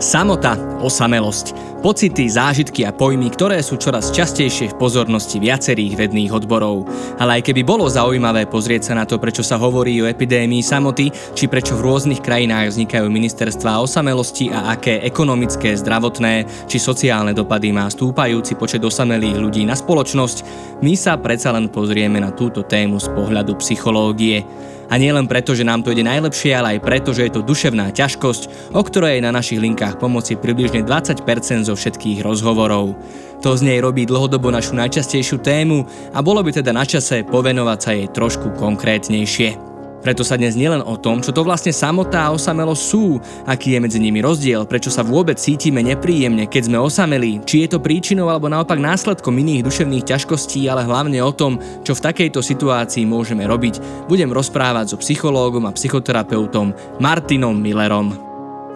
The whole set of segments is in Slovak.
Samota, osamelosť, pocity, zážitky a pojmy, ktoré sú čoraz častejšie v pozornosti viacerých vedných odborov. Ale aj keby bolo zaujímavé pozrieť sa na to, prečo sa hovorí o epidémii samoty, či prečo v rôznych krajinách vznikajú ministerstvá osamelosti a aké ekonomické, zdravotné či sociálne dopady má stúpajúci počet osamelých ľudí na spoločnosť, my sa predsa len pozrieme na túto tému z pohľadu psychológie. A nie len preto, že nám to ide najlepšie, ale aj preto, že je to duševná ťažkosť, o ktorej je na našich linkách pomoci približne 20% zo všetkých rozhovorov. To z nej robí dlhodobo našu najčastejšiu tému a bolo by teda na čase povenovať sa jej trošku konkrétnejšie. Preto sa dnes nielen o tom, čo to vlastne samotá a osamelosť sú, aký je medzi nimi rozdiel, prečo sa vôbec cítime nepríjemne, keď sme osamelí, či je to príčinou alebo naopak následkom iných duševných ťažkostí, ale hlavne o tom, čo v takejto situácii môžeme robiť, budem rozprávať so psychológom a psychoterapeutom Martinom Millerom.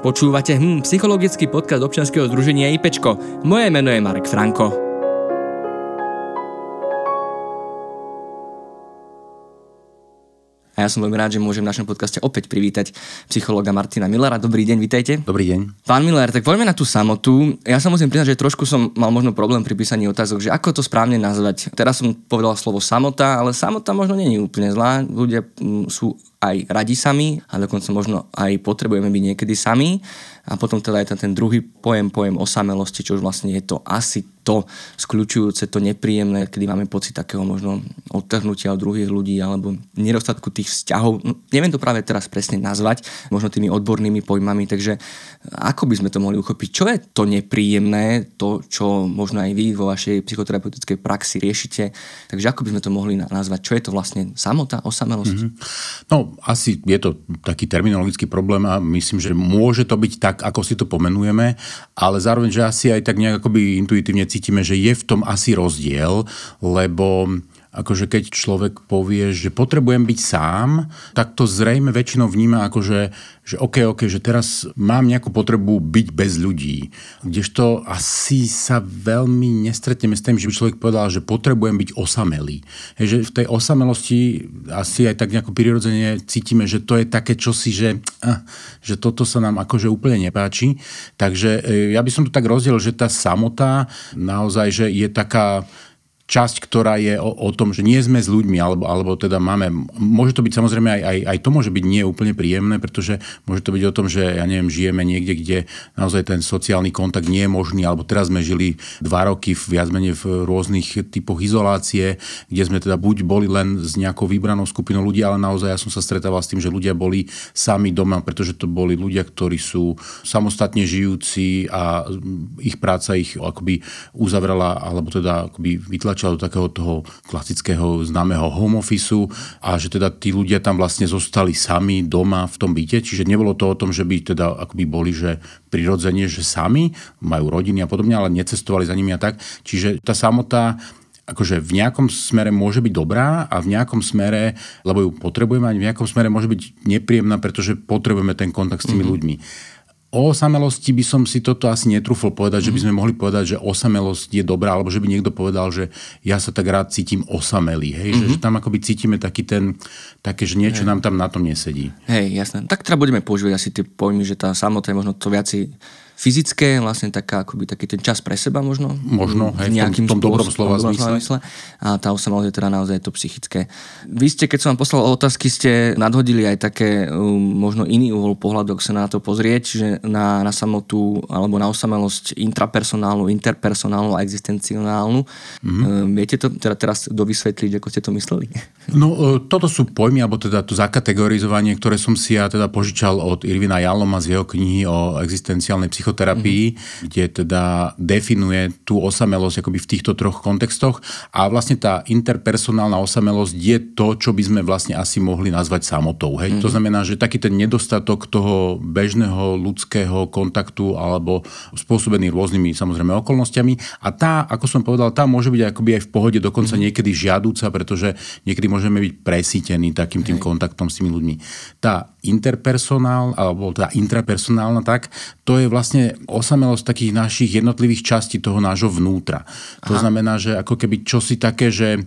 Počúvate hm, psychologický podcast občianskeho združenia IPčko. Moje meno je Marek Franko. A ja som veľmi rád, že môžem v našom podcaste opäť privítať psychologa Martina Millera. Dobrý deň, vítajte. Dobrý deň. Pán Miller, tak poďme na tú samotu. Ja sa musím priznať, že trošku som mal možno problém pri písaní otázok, že ako to správne nazvať. Teraz som povedal slovo samota, ale samota možno nie je úplne zlá. Ľudia mm, sú aj radi sami a dokonca možno aj potrebujeme byť niekedy sami. A potom teda je ten druhý pojem, pojem osamelosti, čo už vlastne je to asi to skľúčujúce, to nepríjemné, kedy máme pocit takého možno odtrhnutia od druhých ľudí alebo nedostatku tých vzťahov. No, neviem to práve teraz presne nazvať, možno tými odbornými pojmami, takže ako by sme to mohli uchopiť? Čo je to nepríjemné, to, čo možno aj vy vo vašej psychoterapeutickej praxi riešite? Takže ako by sme to mohli nazvať? Čo je to vlastne samota, osamelosť? Mm-hmm. No, asi je to taký terminologický problém a myslím, že môže to byť tak, ako si to pomenujeme, ale zároveň, že asi aj tak nejak akoby intuitívne cítime, že je v tom asi rozdiel, lebo akože keď človek povie, že potrebujem byť sám, tak to zrejme väčšinou vníma ako, že, že OK, OK, že teraz mám nejakú potrebu byť bez ľudí. Kdežto asi sa veľmi nestretneme s tým, že by človek povedal, že potrebujem byť osamelý. Hej, že v tej osamelosti asi aj tak nejako prirodzene cítime, že to je také čosi, že, ah, že toto sa nám akože úplne nepáči. Takže e, ja by som to tak rozdiel, že tá samota naozaj, že je taká časť, ktorá je o, o tom, že nie sme s ľuďmi, alebo, alebo teda máme, môže to byť samozrejme aj, aj, aj to môže byť nie úplne príjemné, pretože môže to byť o tom, že ja neviem, žijeme niekde, kde naozaj ten sociálny kontakt nie je možný, alebo teraz sme žili dva roky v, viac menej v rôznych typoch izolácie, kde sme teda buď boli len s nejakou vybranou skupinou ľudí, ale naozaj ja som sa stretával s tým, že ľudia boli sami doma, pretože to boli ľudia, ktorí sú samostatne žijúci a ich práca ich akoby uzavrela, alebo teda akoby vytlačila zatlačila do takého toho klasického známeho home officeu a že teda tí ľudia tam vlastne zostali sami doma v tom byte, čiže nebolo to o tom, že by teda akoby boli, že prirodzene, že sami majú rodiny a podobne, ale necestovali za nimi a tak. Čiže tá samota akože v nejakom smere môže byť dobrá a v nejakom smere, lebo ju potrebujeme, a v nejakom smere môže byť nepríjemná, pretože potrebujeme ten kontakt s tými mm-hmm. ľuďmi. O osamelosti by som si toto asi netrúfol povedať, mm. že by mhm. sme mohli povedať, že osamelosť je dobrá, alebo že by niekto povedal, že ja sa tak rád cítim osamelý. Hej? Mm-hmm. Že, že tam akoby cítime taký ten, také, že niečo hej. nám tam na tom nesedí. Hej, jasné. Tak teda budeme používať asi tie pojmy, že tá samota je možno to viaci fyzické, vlastne taká, akoby taký ten čas pre seba možno. Možno, hej, nejakým v tom, v tom dobrom slova zmysle. zmysle. A tá osamelosť je teda naozaj to psychické. Vy ste, keď som vám poslal otázky, ste nadhodili aj také um, možno iný uhol pohľadu, ak sa na to pozrieť, že na, na samotu alebo na osamelosť intrapersonálnu, interpersonálnu a existencionálnu. Mm-hmm. Um, viete to teda teraz dovysvetliť, ako ste to mysleli? No, e, toto sú pojmy, alebo teda to zakategorizovanie, ktoré som si ja teda požičal od Irvina Jaloma z jeho knihy o existenciálnej psychológii psychoterapii, mm-hmm. kde teda definuje tú osamelosť akoby v týchto troch kontextoch a vlastne tá interpersonálna osamelosť je to, čo by sme vlastne asi mohli nazvať samotou. Hej? Mm-hmm. To znamená, že taký ten nedostatok toho bežného ľudského kontaktu alebo spôsobený rôznymi samozrejme okolnostiami a tá, ako som povedal, tá môže byť akoby aj v pohode, dokonca mm-hmm. niekedy žiadúca, pretože niekedy môžeme byť presítení takým tým Hej. kontaktom s tými ľuďmi. Tá interpersonál, alebo tá intrapersonálna, tak to je vlastne osamelosť takých našich jednotlivých častí toho nášho vnútra. Aha. To znamená, že ako keby čosi také, že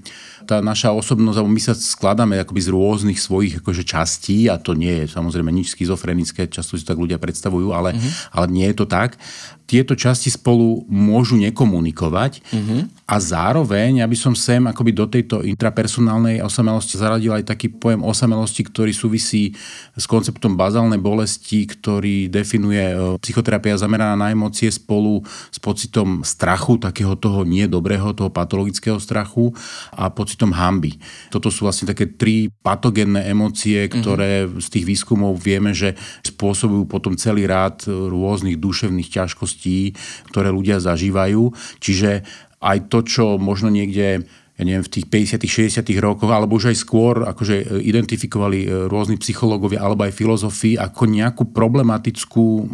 tá naša osobnosť, alebo my sa skladáme akoby z rôznych svojich akože častí a to nie je samozrejme nič schizofrenické, často si tak ľudia predstavujú, ale, mm-hmm. ale nie je to tak tieto časti spolu môžu nekomunikovať uh-huh. a zároveň, aby som sem akoby do tejto intrapersonálnej osamelosti zaradil aj taký pojem osamelosti, ktorý súvisí s konceptom bazálnej bolesti, ktorý definuje e, psychoterapia zameraná na emócie spolu s pocitom strachu, takého toho nie dobrého, toho patologického strachu a pocitom hamby. Toto sú vlastne také tri patogénne emócie, mhm. ktoré uh-huh. z tých výskumov vieme, že spôsobujú potom celý rád rôznych duševných ťažkostí udalostí, ktoré ľudia zažívajú. Čiže aj to, čo možno niekde ja neviem, v tých 50 60 rokoch, alebo už aj skôr akože identifikovali e, rôzni psychológovia alebo aj filozofi ako nejakú problematickú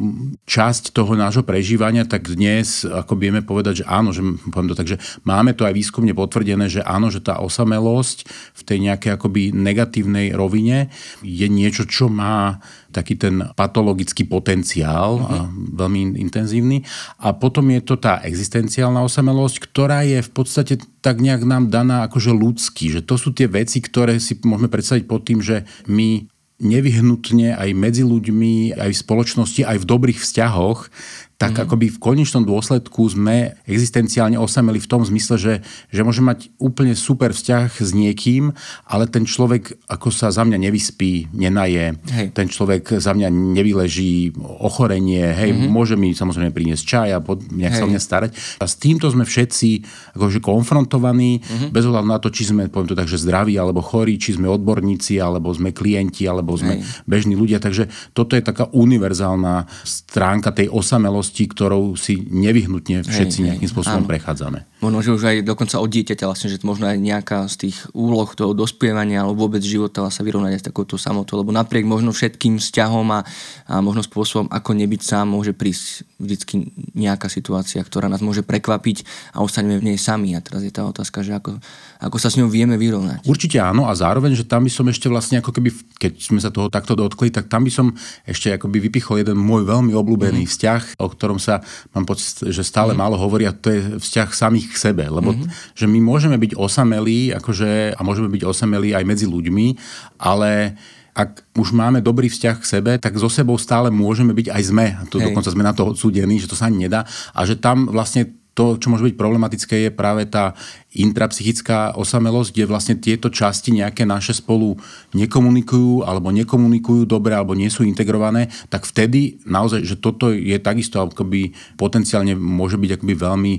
časť toho nášho prežívania, tak dnes ako vieme povedať, že áno, že poviem to tak, že máme to aj výskumne potvrdené, že áno, že tá osamelosť v tej nejakej akoby negatívnej rovine je niečo, čo má taký ten patologický potenciál, a veľmi intenzívny. A potom je to tá existenciálna osamelosť, ktorá je v podstate tak nejak nám daná akože ľudský, že to sú tie veci, ktoré si môžeme predstaviť pod tým, že my nevyhnutne aj medzi ľuďmi, aj v spoločnosti, aj v dobrých vzťahoch tak mm-hmm. akoby v konečnom dôsledku sme existenciálne osameli v tom zmysle, že, že môžem mať úplne super vzťah s niekým, ale ten človek ako sa za mňa nevyspí, nenaje, hej. ten človek za mňa nevyleží ochorenie, hej, mm-hmm. môže mi samozrejme priniesť čaj a pod, nejak hej. sa o mňa starať. A s týmto sme všetci akože konfrontovaní, mm-hmm. bez ohľadu na to, či sme, poviem to tak, že zdraví alebo chorí, či sme odborníci, alebo sme klienti, alebo sme hej. bežní ľudia. Takže toto je taká univerzálna stránka tej osamelosti udalosti, ktorou si nevyhnutne všetci hej, nejakým spôsobom áno. prechádzame. Možno, že už aj dokonca od dieťaťa vlastne, že možno aj nejaká z tých úloh toho dospievania alebo vôbec života sa vyrovnať aj s takouto samotou, lebo napriek možno všetkým vzťahom a, a možno spôsobom, ako nebyť sám, môže prísť vždycky nejaká situácia, ktorá nás môže prekvapiť a ostaneme v nej sami. A teraz je tá otázka, že ako, ako sa s ňou vieme vyrovnať. Určite áno a zároveň, že tam by som ešte vlastne ako keby, keď sme sa toho takto dotkli, tak tam by som ešte akoby vypichol jeden môj veľmi obľúbený mm. vzťah, o ktorom sa mám pocit, že stále mm. málo hovoria, to je vzťah samých k sebe. Lebo mm-hmm. že my môžeme byť osamelí, akože, a môžeme byť osamelí aj medzi ľuďmi, ale ak už máme dobrý vzťah k sebe, tak so sebou stále môžeme byť aj sme. To, dokonca sme na to odsúdení, že to sa ani nedá. A že tam vlastne to, čo môže byť problematické, je práve tá intrapsychická osamelosť, kde vlastne tieto časti nejaké naše spolu nekomunikujú alebo nekomunikujú dobre alebo nie sú integrované, tak vtedy naozaj, že toto je takisto akoby potenciálne môže byť akoby veľmi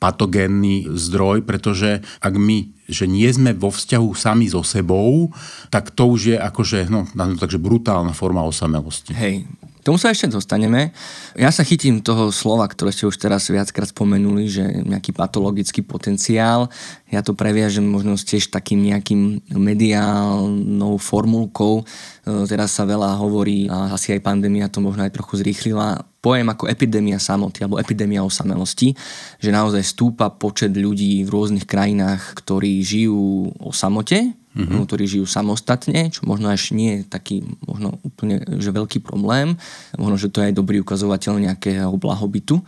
patogénny zdroj, pretože ak my že nie sme vo vzťahu sami so sebou, tak to už je akože, no, takže brutálna forma osamelosti. Hej, tomu sa ešte dostaneme. Ja sa chytím toho slova, ktoré ste už teraz viackrát spomenuli, že nejaký patologický potenciál. Ja to previažem možno tiež takým nejakým mediálnou formulkou. E, teraz sa veľa hovorí, a asi aj pandémia to možno aj trochu zrýchlila, pojem ako epidémia samoty alebo epidémia osamelosti, že naozaj stúpa počet ľudí v rôznych krajinách, ktorí žijú o samote, mm-hmm. ktorí žijú samostatne, čo možno až nie je taký možno úplne že veľký problém. Možno, že to je aj dobrý ukazovateľ nejakého blahobytu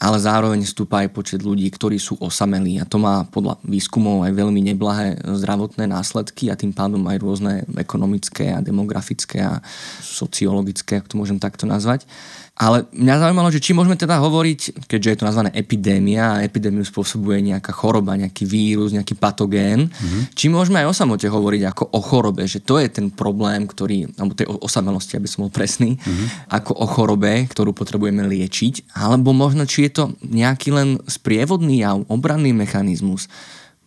ale zároveň stúpa aj počet ľudí, ktorí sú osamelí a to má podľa výskumov aj veľmi neblahé zdravotné následky a tým pádom aj rôzne ekonomické a demografické a sociologické, ak to môžem takto nazvať. Ale mňa zaujímalo, že či môžeme teda hovoriť, keďže je to nazvané epidémia a epidémiu spôsobuje nejaká choroba, nejaký vírus, nejaký patogén, mm-hmm. či môžeme aj o samote hovoriť ako o chorobe, že to je ten problém, ktorý, alebo tej osamelosti, aby som bol presný, mm-hmm. ako o chorobe, ktorú potrebujeme liečiť, alebo možno či je to nejaký len sprievodný a obranný mechanizmus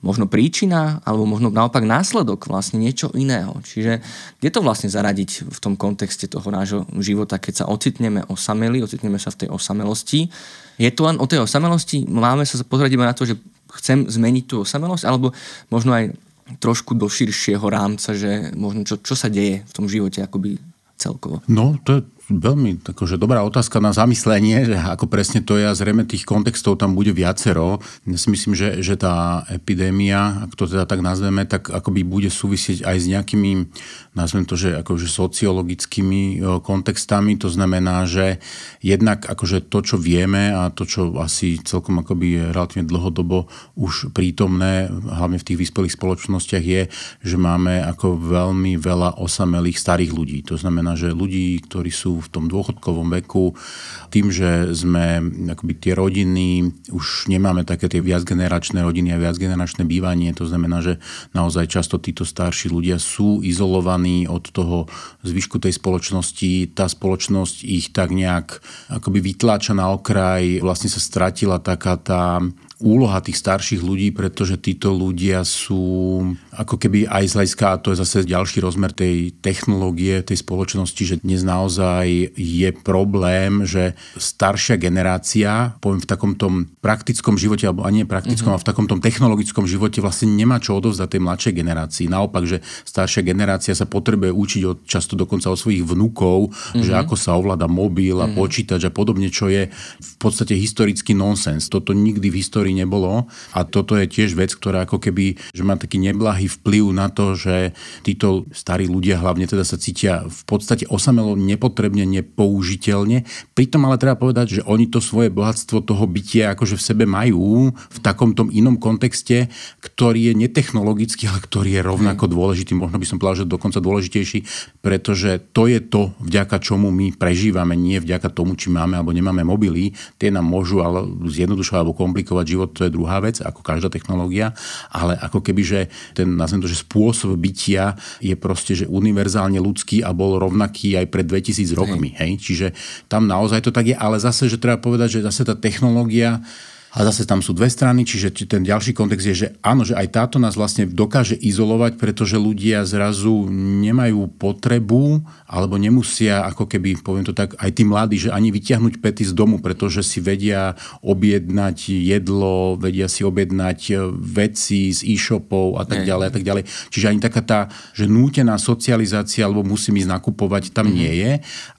možno príčina, alebo možno naopak následok vlastne niečo iného. Čiže kde to vlastne zaradiť v tom kontexte toho nášho života, keď sa ocitneme osameli, ocitneme sa v tej osamelosti. Je to len o tej osamelosti? Máme sa pozrieť iba na to, že chcem zmeniť tú osamelosť, alebo možno aj trošku do širšieho rámca, že možno čo, čo sa deje v tom živote akoby celkovo. No, to veľmi akože dobrá otázka na zamyslenie, že ako presne to je a zrejme tých kontextov tam bude viacero. Ja si myslím, že, že tá epidémia, ak to teda tak nazveme, tak akoby bude súvisieť aj s nejakými, nazvem to, že akože sociologickými kontextami. To znamená, že jednak akože to, čo vieme a to, čo asi celkom akoby relatívne dlhodobo už prítomné, hlavne v tých vyspelých spoločnostiach je, že máme ako veľmi veľa osamelých starých ľudí. To znamená, že ľudí, ktorí sú v tom dôchodkovom veku, tým, že sme akoby tie rodiny, už nemáme také tie viacgeneračné rodiny a viacgeneračné bývanie, to znamená, že naozaj často títo starší ľudia sú izolovaní od toho zvyšku tej spoločnosti, tá spoločnosť ich tak nejak akoby vytláča na okraj, vlastne sa stratila taká tá úloha tých starších ľudí, pretože títo ľudia sú ako keby aj z hľadiska, a to je zase ďalší rozmer tej technológie, tej spoločnosti, že dnes naozaj je problém, že staršia generácia, poviem v takom tom praktickom živote, alebo ani praktickom, mm-hmm. ale v takom tom technologickom živote vlastne nemá čo odovzdať tej mladšej generácii. Naopak, že staršia generácia sa potrebuje učiť od, často dokonca od svojich vnúkov, mm-hmm. že mhm. ako sa ovláda mobil a mm-hmm. počítač a podobne, čo je v podstate historický nonsens. Toto nikdy v histórii nebolo. A toto je tiež vec, ktorá ako keby, že má taký neblahý vplyv na to, že títo starí ľudia hlavne teda sa cítia v podstate osamelo nepotrebne, nepoužiteľne. Pritom ale treba povedať, že oni to svoje bohatstvo toho bytia akože v sebe majú v takom tom inom kontexte, ktorý je netechnologický, ale ktorý je rovnako dôležitý. Možno by som povedal, že dokonca dôležitejší, pretože to je to, vďaka čomu my prežívame, nie vďaka tomu, či máme alebo nemáme mobily. Tie nám môžu ale zjednodušovať alebo komplikovať život to je druhá vec, ako každá technológia, ale ako keby, že ten, nazvem to, že spôsob bytia je proste, že univerzálne ľudský a bol rovnaký aj pred 2000 rokmi. Hej. Hej? Čiže tam naozaj to tak je, ale zase, že treba povedať, že zase tá technológia a zase tam sú dve strany, čiže ten ďalší kontext je, že áno, že aj táto nás vlastne dokáže izolovať, pretože ľudia zrazu nemajú potrebu alebo nemusia, ako keby, poviem to tak, aj tí mladí, že ani vyťahnuť pety z domu, pretože si vedia objednať jedlo, vedia si objednať e, veci z e-shopov a tak ďalej a tak ďalej. Čiže ani taká tá, že nútená socializácia alebo musím ísť nakupovať, tam mm-hmm. nie je.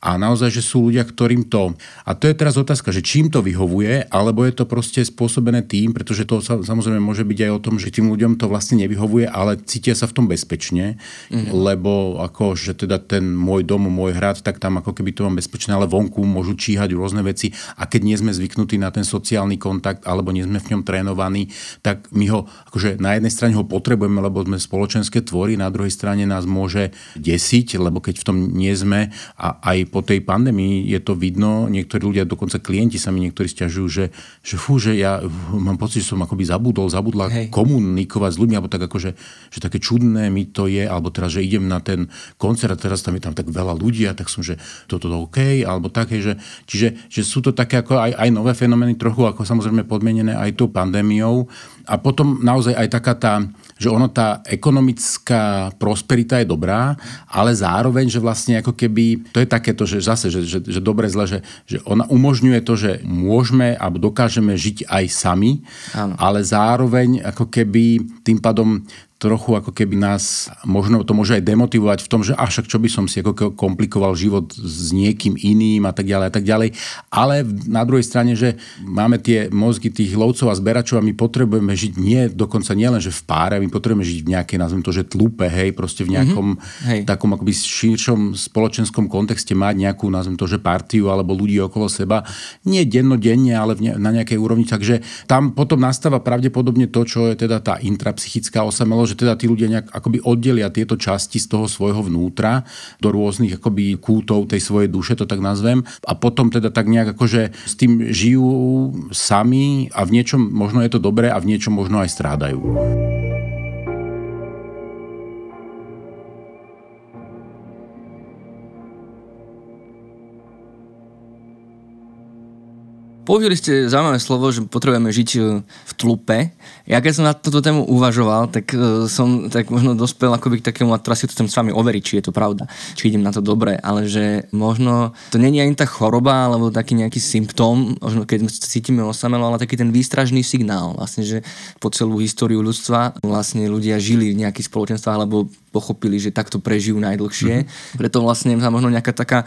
A naozaj, že sú ľudia, ktorým to... A to je teraz otázka, že čím to vyhovuje, alebo je to proste spôsobené tým, pretože to sa, samozrejme môže byť aj o tom, že tým ľuďom to vlastne nevyhovuje, ale cítia sa v tom bezpečne, mm-hmm. lebo ako, že teda ten môj dom, môj hrad, tak tam ako keby to mám bezpečné, ale vonku môžu číhať rôzne veci a keď nie sme zvyknutí na ten sociálny kontakt alebo nie sme v ňom trénovaní, tak my ho, akože na jednej strane ho potrebujeme, lebo sme spoločenské tvory, na druhej strane nás môže desiť, lebo keď v tom nie sme a aj po tej pandémii je to vidno, niektorí ľudia, dokonca klienti sa mi niektorí stiažujú, že, že fú, že ja mám pocit, že som akoby zabudol, zabudla Hej. komunikovať s ľuďmi, alebo tak akože, že také čudné mi to je, alebo teraz, že idem na ten koncert a teraz tam je tam tak veľa ľudí a tak som, že toto to OK, alebo také, že, čiže že sú to také ako aj, aj nové fenomény, trochu ako samozrejme podmienené aj tou pandémiou. A potom naozaj aj taká tá, že ono tá ekonomická prosperita je dobrá, ale zároveň, že vlastne ako keby, to je takéto, že zase, že, že, že dobre zle, že, že ona umožňuje to, že môžeme alebo dokážeme žiť aj sami, Áno. ale zároveň ako keby tým pádom trochu ako keby nás, možno to môže aj demotivovať v tom, že a však čo by som si ako komplikoval život s niekým iným a tak ďalej a tak ďalej. Ale na druhej strane, že máme tie mozgy tých lovcov a zberačov a my potrebujeme žiť nie, dokonca nielen, že v páre, my potrebujeme žiť v nejakej, nazvem to, že tlupe, hej, proste v nejakom mm-hmm. takom akoby širšom spoločenskom kontexte mať nejakú, nazvem to, že partiu alebo ľudí okolo seba. Nie dennodenne, ale ne, na nejakej úrovni. Takže tam potom nastáva pravdepodobne to, čo je teda tá intrapsychická osamelosť, že teda tí ľudia nejak akoby oddelia tieto časti z toho svojho vnútra do rôznych akoby kútov tej svojej duše, to tak nazvem. A potom teda tak nejak akože s tým žijú sami a v niečom možno je to dobré a v niečom možno aj strádajú. Použili ste zaujímavé slovo, že potrebujeme žiť e, v tlupe. Ja keď som na túto tému uvažoval, tak e, som tak možno dospel akoby k takému, a teraz si to chcem s vami overiť, či je to pravda, či idem na to dobre, ale že možno to není ani tá choroba, alebo taký nejaký symptóm, možno keď cítime osamelo, ale taký ten výstražný signál, vlastne, že po celú históriu ľudstva vlastne ľudia žili v nejakých spoločenstvách, alebo pochopili, že takto prežijú najdlhšie. Mm-hmm. Preto vlastne sa možno nejaká taká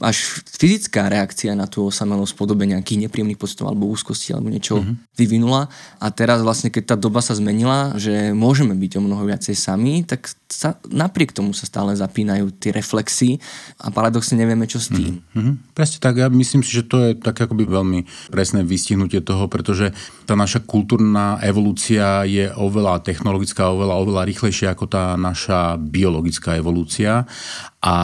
až fyzická reakcia na tú osamelosť v podobe nejakých nepríjemných pocitov alebo úzkosti alebo niečo mm-hmm. vyvinula. A teraz vlastne, keď tá doba sa zmenila, že môžeme byť o mnoho viacej sami, tak sa, napriek tomu sa stále zapínajú tie reflexy a paradoxne nevieme, čo s tým. Mm-hmm. Presne tak, ja myslím si, že to je tak akoby veľmi presné vystihnutie toho, pretože tá naša kultúrna evolúcia je oveľa technologická, oveľa, oveľa rýchlejšia ako tá naša biologická evolúcia. A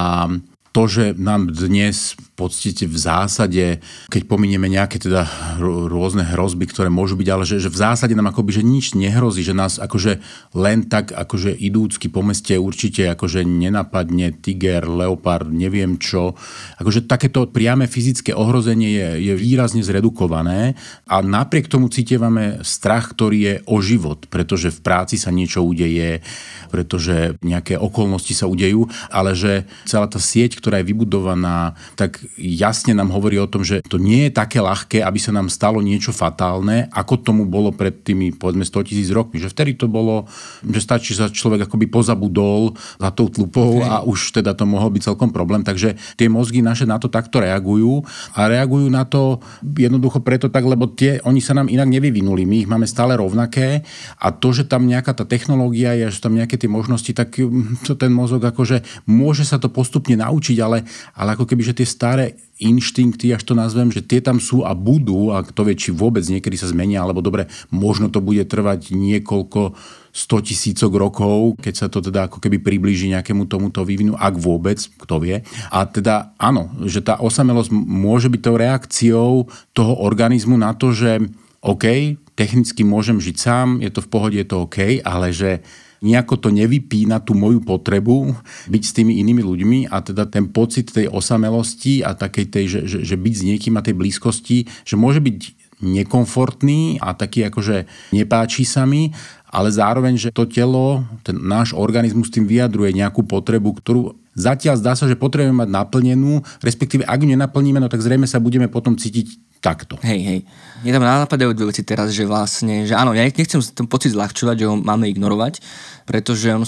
to, že nám dnes podstate v zásade, keď pominieme nejaké teda rôzne hrozby, ktoré môžu byť, ale že, že v zásade nám akoby, že nič nehrozí, že nás akože len tak akože idúcky po meste určite akože nenapadne tiger, leopard, neviem čo. Akože takéto priame fyzické ohrozenie je, je výrazne zredukované a napriek tomu cítevame strach, ktorý je o život, pretože v práci sa niečo udeje, pretože nejaké okolnosti sa udejú, ale že celá tá sieť, ktorá je vybudovaná, tak jasne nám hovorí o tom, že to nie je také ľahké, aby sa nám stalo niečo fatálne, ako tomu bolo pred tými povedzme 100 tisíc rokmi. Že vtedy to bolo, že stačí sa človek akoby pozabudol za tou tlupou a už teda to mohol byť celkom problém. Takže tie mozgy naše na to takto reagujú a reagujú na to jednoducho preto tak, lebo tie, oni sa nám inak nevyvinuli. My ich máme stále rovnaké a to, že tam nejaká tá technológia je, že tam nejaké tie možnosti, tak to ten mozog akože môže sa to postupne naučiť ale, ale ako keby, že tie staré inštinkty, až to nazvem, že tie tam sú a budú, a kto vie, či vôbec niekedy sa zmenia, alebo dobre, možno to bude trvať niekoľko 100 tisícok rokov, keď sa to teda ako keby priblíži nejakému tomuto vývinu, ak vôbec, kto vie. A teda áno, že tá osamelosť môže byť tou reakciou toho organizmu na to, že OK, technicky môžem žiť sám, je to v pohode, je to OK, ale že nejako to nevypína tú moju potrebu byť s tými inými ľuďmi a teda ten pocit tej osamelosti a takej tej, že, že, že byť s niekým a tej blízkosti, že môže byť nekomfortný a taký akože nepáči sa mi, ale zároveň, že to telo, ten náš organizmus tým vyjadruje nejakú potrebu, ktorú zatiaľ zdá sa, že potrebujeme mať naplnenú, respektíve ak ju nenaplníme, no tak zrejme sa budeme potom cítiť takto. Hej, hej. Mne tam napadajú dve veci teraz, že vlastne, že áno, ja nechcem ten pocit zľahčovať, že ho máme ignorovať, pretože on,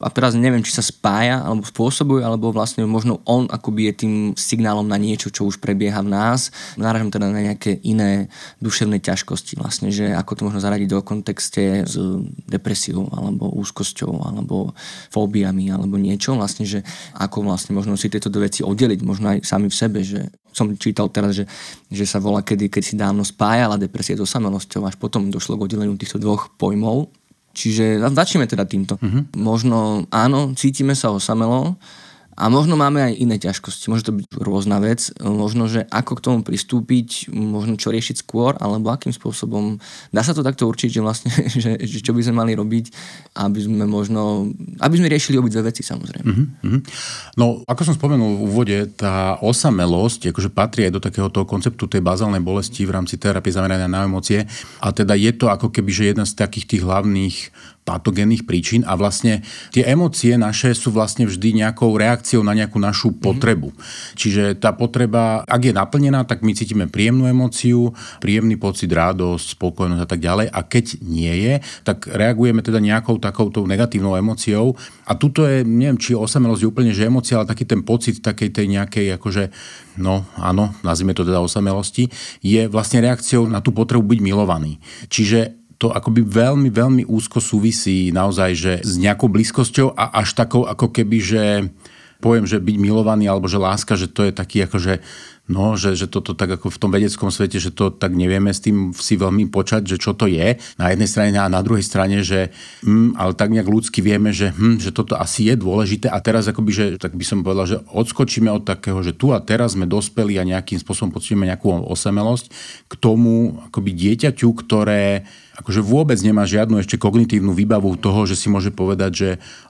a teraz neviem, či sa spája, alebo spôsobuje, alebo vlastne možno on akoby je tým signálom na niečo, čo už prebieha v nás. Náražam teda na nejaké iné duševné ťažkosti vlastne, že ako to možno zaradiť do kontexte s depresiou, alebo úzkosťou, alebo fóbiami, alebo niečo vlastne, že ako vlastne možno si tieto veci oddeliť, možno aj sami v sebe, že som čítal teraz, že, že sa volá, kedy, keď si dávno spájala depresia so samelosťou, až potom došlo k oddeleniu týchto dvoch pojmov. Čiže začneme teda týmto. Uh-huh. Možno áno, cítime sa osamelo, a možno máme aj iné ťažkosti, môže to byť rôzna vec, možno, že ako k tomu pristúpiť, možno čo riešiť skôr, alebo akým spôsobom. Dá sa to takto určiť, že vlastne, že, že čo by sme mali robiť, aby sme možno, aby sme riešili obidve veci samozrejme. Mm-hmm. No, ako som spomenul v úvode, tá osamelosť akože patrí aj do takého toho konceptu tej bazálnej bolesti v rámci terapie zameranej na emócie a teda je to ako keby, že jedna z takých tých hlavných patogénnych príčin a vlastne tie emócie naše sú vlastne vždy nejakou reakciou na nejakú našu mhm. potrebu. Mm-hmm. Čiže tá potreba, ak je naplnená, tak my cítime príjemnú emóciu, príjemný pocit, radosť, spokojnosť a tak ďalej a keď nie je, tak reagujeme teda nejakou takouto negatívnou emóciou a tuto je, neviem, či osamelosť je úplne, že emócia, ale taký ten pocit takej tej nejakej akože no áno, nazvime to teda osamelosti, je vlastne reakciou na tú potrebu byť milovaný. Čiže to akoby veľmi, veľmi úzko súvisí naozaj, že s nejakou blízkosťou a až takou ako keby, že poviem, že byť milovaný alebo že láska, že to je taký akože No, že, že toto tak ako v tom vedeckom svete, že to tak nevieme s tým si veľmi počať, že čo to je na jednej strane a na druhej strane, že hm, ale tak nejak ľudsky vieme, že, hm, že toto asi je dôležité a teraz akoby, že tak by som povedal, že odskočíme od takého, že tu a teraz sme dospeli a nejakým spôsobom pocítime nejakú osemelosť k tomu akoby dieťaťu, ktoré akože vôbec nemá žiadnu ešte kognitívnu výbavu toho, že si môže povedať, že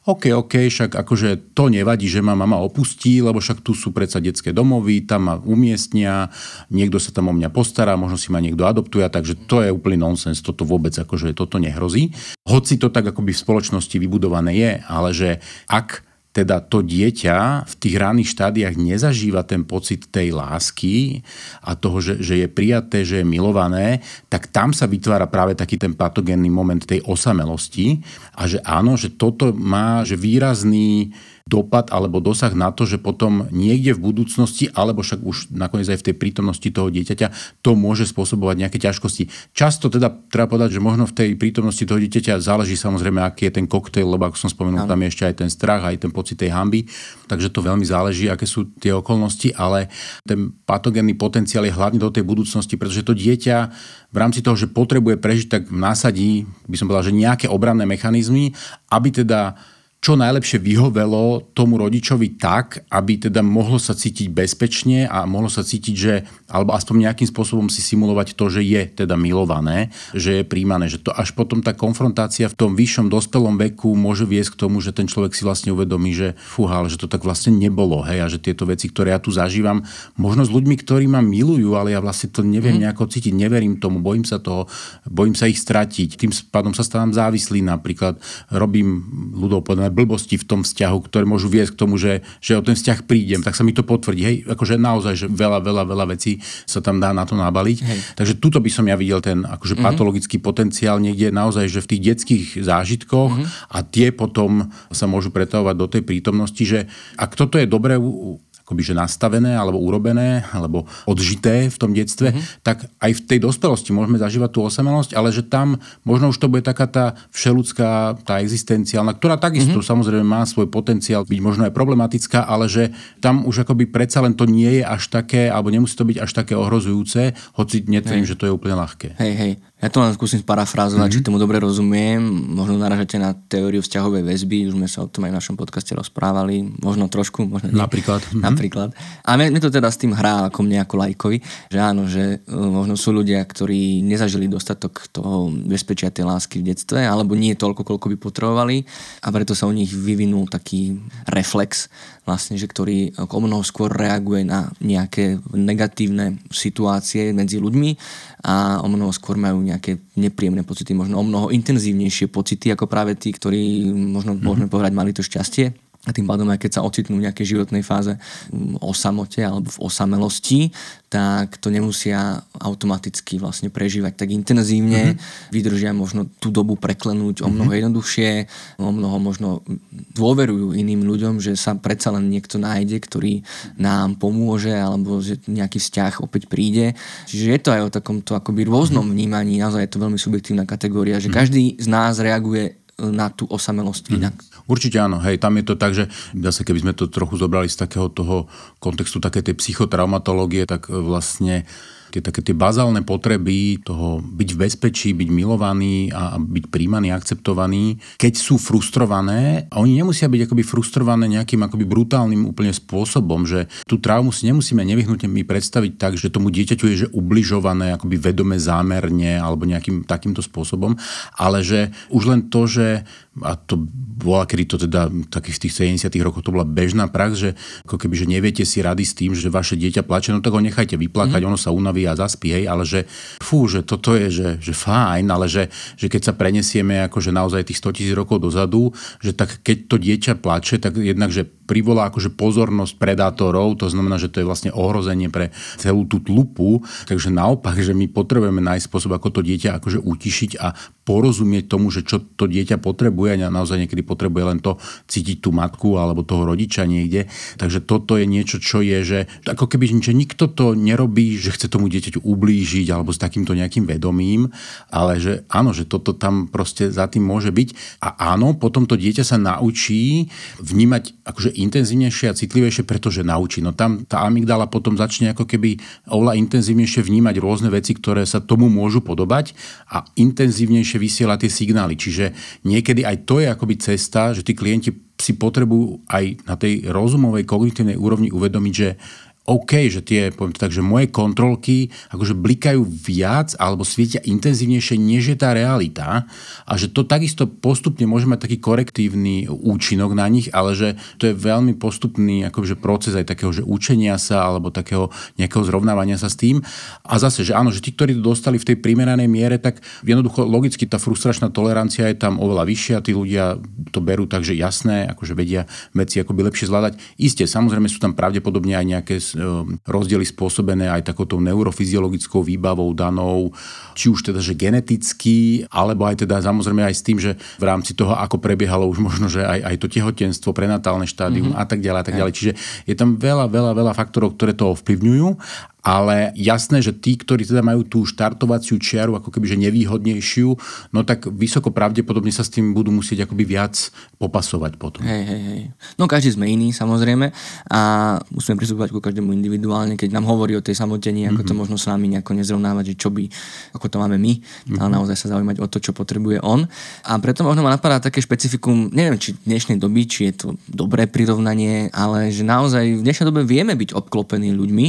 OK, OK, však akože to nevadí, že ma mama opustí, lebo však tu sú predsa detské domovy, tam ma umiestnia, niekto sa tam o mňa postará, možno si ma niekto adoptuje, takže to je úplný nonsens, toto vôbec akože toto nehrozí. Hoci to tak akoby v spoločnosti vybudované je, ale že ak teda to dieťa v tých ranných štádiách nezažíva ten pocit tej lásky a toho, že, že je prijaté, že je milované, tak tam sa vytvára práve taký ten patogénny moment tej osamelosti a že áno, že toto má že výrazný dopad alebo dosah na to, že potom niekde v budúcnosti, alebo však už nakoniec aj v tej prítomnosti toho dieťaťa, to môže spôsobovať nejaké ťažkosti. Často teda treba povedať, že možno v tej prítomnosti toho dieťaťa záleží samozrejme, aký je ten koktejl, lebo ako som spomenul, tam je ešte aj ten strach, aj ten pocit tej hamby, takže to veľmi záleží, aké sú tie okolnosti, ale ten patogénny potenciál je hlavne do tej budúcnosti, pretože to dieťa v rámci toho, že potrebuje prežiť, tak násadí, by som povedal, že nejaké obranné mechanizmy, aby teda čo najlepšie vyhovelo tomu rodičovi tak, aby teda mohlo sa cítiť bezpečne a mohlo sa cítiť, že, alebo aspoň nejakým spôsobom si simulovať to, že je teda milované, že je príjmané, že to až potom tá konfrontácia v tom vyššom dospelom veku môže viesť k tomu, že ten človek si vlastne uvedomí, že fúha, že to tak vlastne nebolo, hej, a že tieto veci, ktoré ja tu zažívam, možno s ľuďmi, ktorí ma milujú, ale ja vlastne to neviem mm. nejako cítiť, neverím tomu, bojím sa toho, bojím sa ich stratiť, tým pádom sa stávam závislý, napríklad robím ľudov blbosti v tom vzťahu, ktoré môžu viesť k tomu, že, že o ten vzťah prídem, tak sa mi to potvrdí. Hej, akože naozaj, že veľa, veľa, veľa vecí sa tam dá na to nabaliť. Hej. Takže tuto by som ja videl ten akože mm-hmm. patologický potenciál niekde naozaj, že v tých detských zážitkoch mm-hmm. a tie potom sa môžu pretavovať do tej prítomnosti, že ak toto je dobré akoby že nastavené alebo urobené alebo odžité v tom detstve, mm-hmm. tak aj v tej dospelosti môžeme zažívať tú osamelosť, ale že tam možno už to bude taká tá všeludská, tá existenciálna, ktorá takisto mm-hmm. samozrejme má svoj potenciál byť možno aj problematická, ale že tam už akoby predsa len to nie je až také, alebo nemusí to byť až také ohrozujúce, hoci netvrdím, že to je úplne ľahké. Hej, hej. Ja to len skúsim parafrázovať, mm-hmm. či tomu dobre rozumiem. Možno naražate na teóriu vzťahovej väzby, už sme sa o tom aj v našom podcaste rozprávali. Možno trošku, možno nie. Napríklad. Mm-hmm. Napríklad. A mne, to teda s tým hrá ako mne ako lajkovi, že áno, že e, možno sú ľudia, ktorí nezažili dostatok toho bezpečia tej lásky v detstve, alebo nie toľko, koľko by potrebovali a preto sa u nich vyvinul taký reflex, vlastne, že ktorý o mnoho skôr reaguje na nejaké negatívne situácie medzi ľuďmi a o mnoho skôr majú nejaké nepríjemné pocity, možno o mnoho intenzívnejšie pocity ako práve tí, ktorí možno mm-hmm. môžeme povedať mali to šťastie a tým pádom aj keď sa ocitnú v nejakej životnej fáze o samote alebo v osamelosti, tak to nemusia automaticky vlastne prežívať tak intenzívne, mm-hmm. vydržia možno tú dobu preklenúť o mnoho mm-hmm. jednoduchšie, o mnoho možno dôverujú iným ľuďom, že sa predsa len niekto nájde, ktorý nám pomôže alebo že nejaký vzťah opäť príde. Čiže je to aj o takomto akoby rôznom mhm. vnímaní, naozaj je to veľmi subjektívna kategória, že mhm. každý z nás reaguje na tú osamelosť mm. inak. Určite áno, hej, tam je to tak, že zase keby sme to trochu zobrali z takého toho kontextu také tej psychotraumatológie, tak vlastne tie také tie bazálne potreby toho byť v bezpečí, byť milovaný a byť príjmaný, akceptovaný, keď sú frustrované, a oni nemusia byť akoby frustrované nejakým akoby brutálnym úplne spôsobom, že tú traumu si nemusíme nevyhnutne mi predstaviť tak, že tomu dieťaťu je že ubližované akoby vedome zámerne alebo nejakým takýmto spôsobom, ale že už len to, že a to bola, kedy to teda takých v tých 70 rokoch to bola bežná prax, že ako keby, že neviete si rady s tým, že vaše dieťa plače, no tak ho nechajte vyplakať, mm. ono sa unaví a zaspí, hej, ale že fú, že toto je, že, že fajn, ale že, že keď sa prenesieme akože naozaj tých 100 tisíc rokov dozadu, že tak keď to dieťa plače, tak jednak, že privolá akože pozornosť predátorov, to znamená, že to je vlastne ohrozenie pre celú tú tlupu, takže naopak, že my potrebujeme nájsť spôsob, ako to dieťa akože utišiť a porozumieť tomu, že čo to dieťa potrebuje a naozaj niekedy potrebuje len to cítiť tú matku alebo toho rodiča niekde. Takže toto je niečo, čo je, že ako keby že nikto to nerobí, že chce tomu dieťaťu ublížiť alebo s takýmto nejakým vedomím, ale že áno, že toto tam proste za tým môže byť. A áno, potom to dieťa sa naučí vnímať akože intenzívnejšie a citlivejšie, pretože naučí. No tam tá amygdala potom začne ako keby oveľa intenzívnejšie vnímať rôzne veci, ktoré sa tomu môžu podobať a intenzívnejšie vysiela tie signály. Čiže niekedy aj to je akoby cesta, že tí klienti si potrebujú aj na tej rozumovej kognitívnej úrovni uvedomiť, že OK, že tie, poviem to tak, že moje kontrolky akože blikajú viac alebo svietia intenzívnejšie, než je tá realita a že to takisto postupne môže mať taký korektívny účinok na nich, ale že to je veľmi postupný akože proces aj takého, že učenia sa alebo takého nejakého zrovnávania sa s tým. A zase, že áno, že tí, ktorí to dostali v tej primeranej miere, tak jednoducho logicky tá frustračná tolerancia je tam oveľa vyššia, tí ľudia to berú tak, že jasné, akože vedia veci akoby lepšie zvládať. Isté, samozrejme sú tam pravdepodobne aj nejaké rozdiely spôsobené aj takouto neurofyziologickou výbavou danou, či už teda, že geneticky, alebo aj teda samozrejme aj s tým, že v rámci toho, ako prebiehalo už možno, že aj, aj to tehotenstvo, prenatálne štádium mm-hmm. a tak ďalej a tak ďalej. Čiže je tam veľa, veľa, veľa faktorov, ktoré to ovplyvňujú ale jasné, že tí, ktorí teda majú tú štartovaciu čiaru ako keby že nevýhodnejšiu, no tak vysoko pravdepodobne sa s tým budú musieť akoby viac popasovať potom. Hej, hej, hej. No každý sme iný samozrejme a musíme pristúpať ku každému individuálne, keď nám hovorí o tej samotení, ako mm-hmm. to mhm. možno s nami nejako nezrovnávať, že čo by, ako to máme my, mm-hmm. ale naozaj sa zaujímať o to, čo potrebuje on. A preto možno ma napadá také špecifikum, neviem, či dnešnej doby, či je to dobré prirovnanie, ale že naozaj v dnešnej dobe vieme byť obklopení ľuďmi,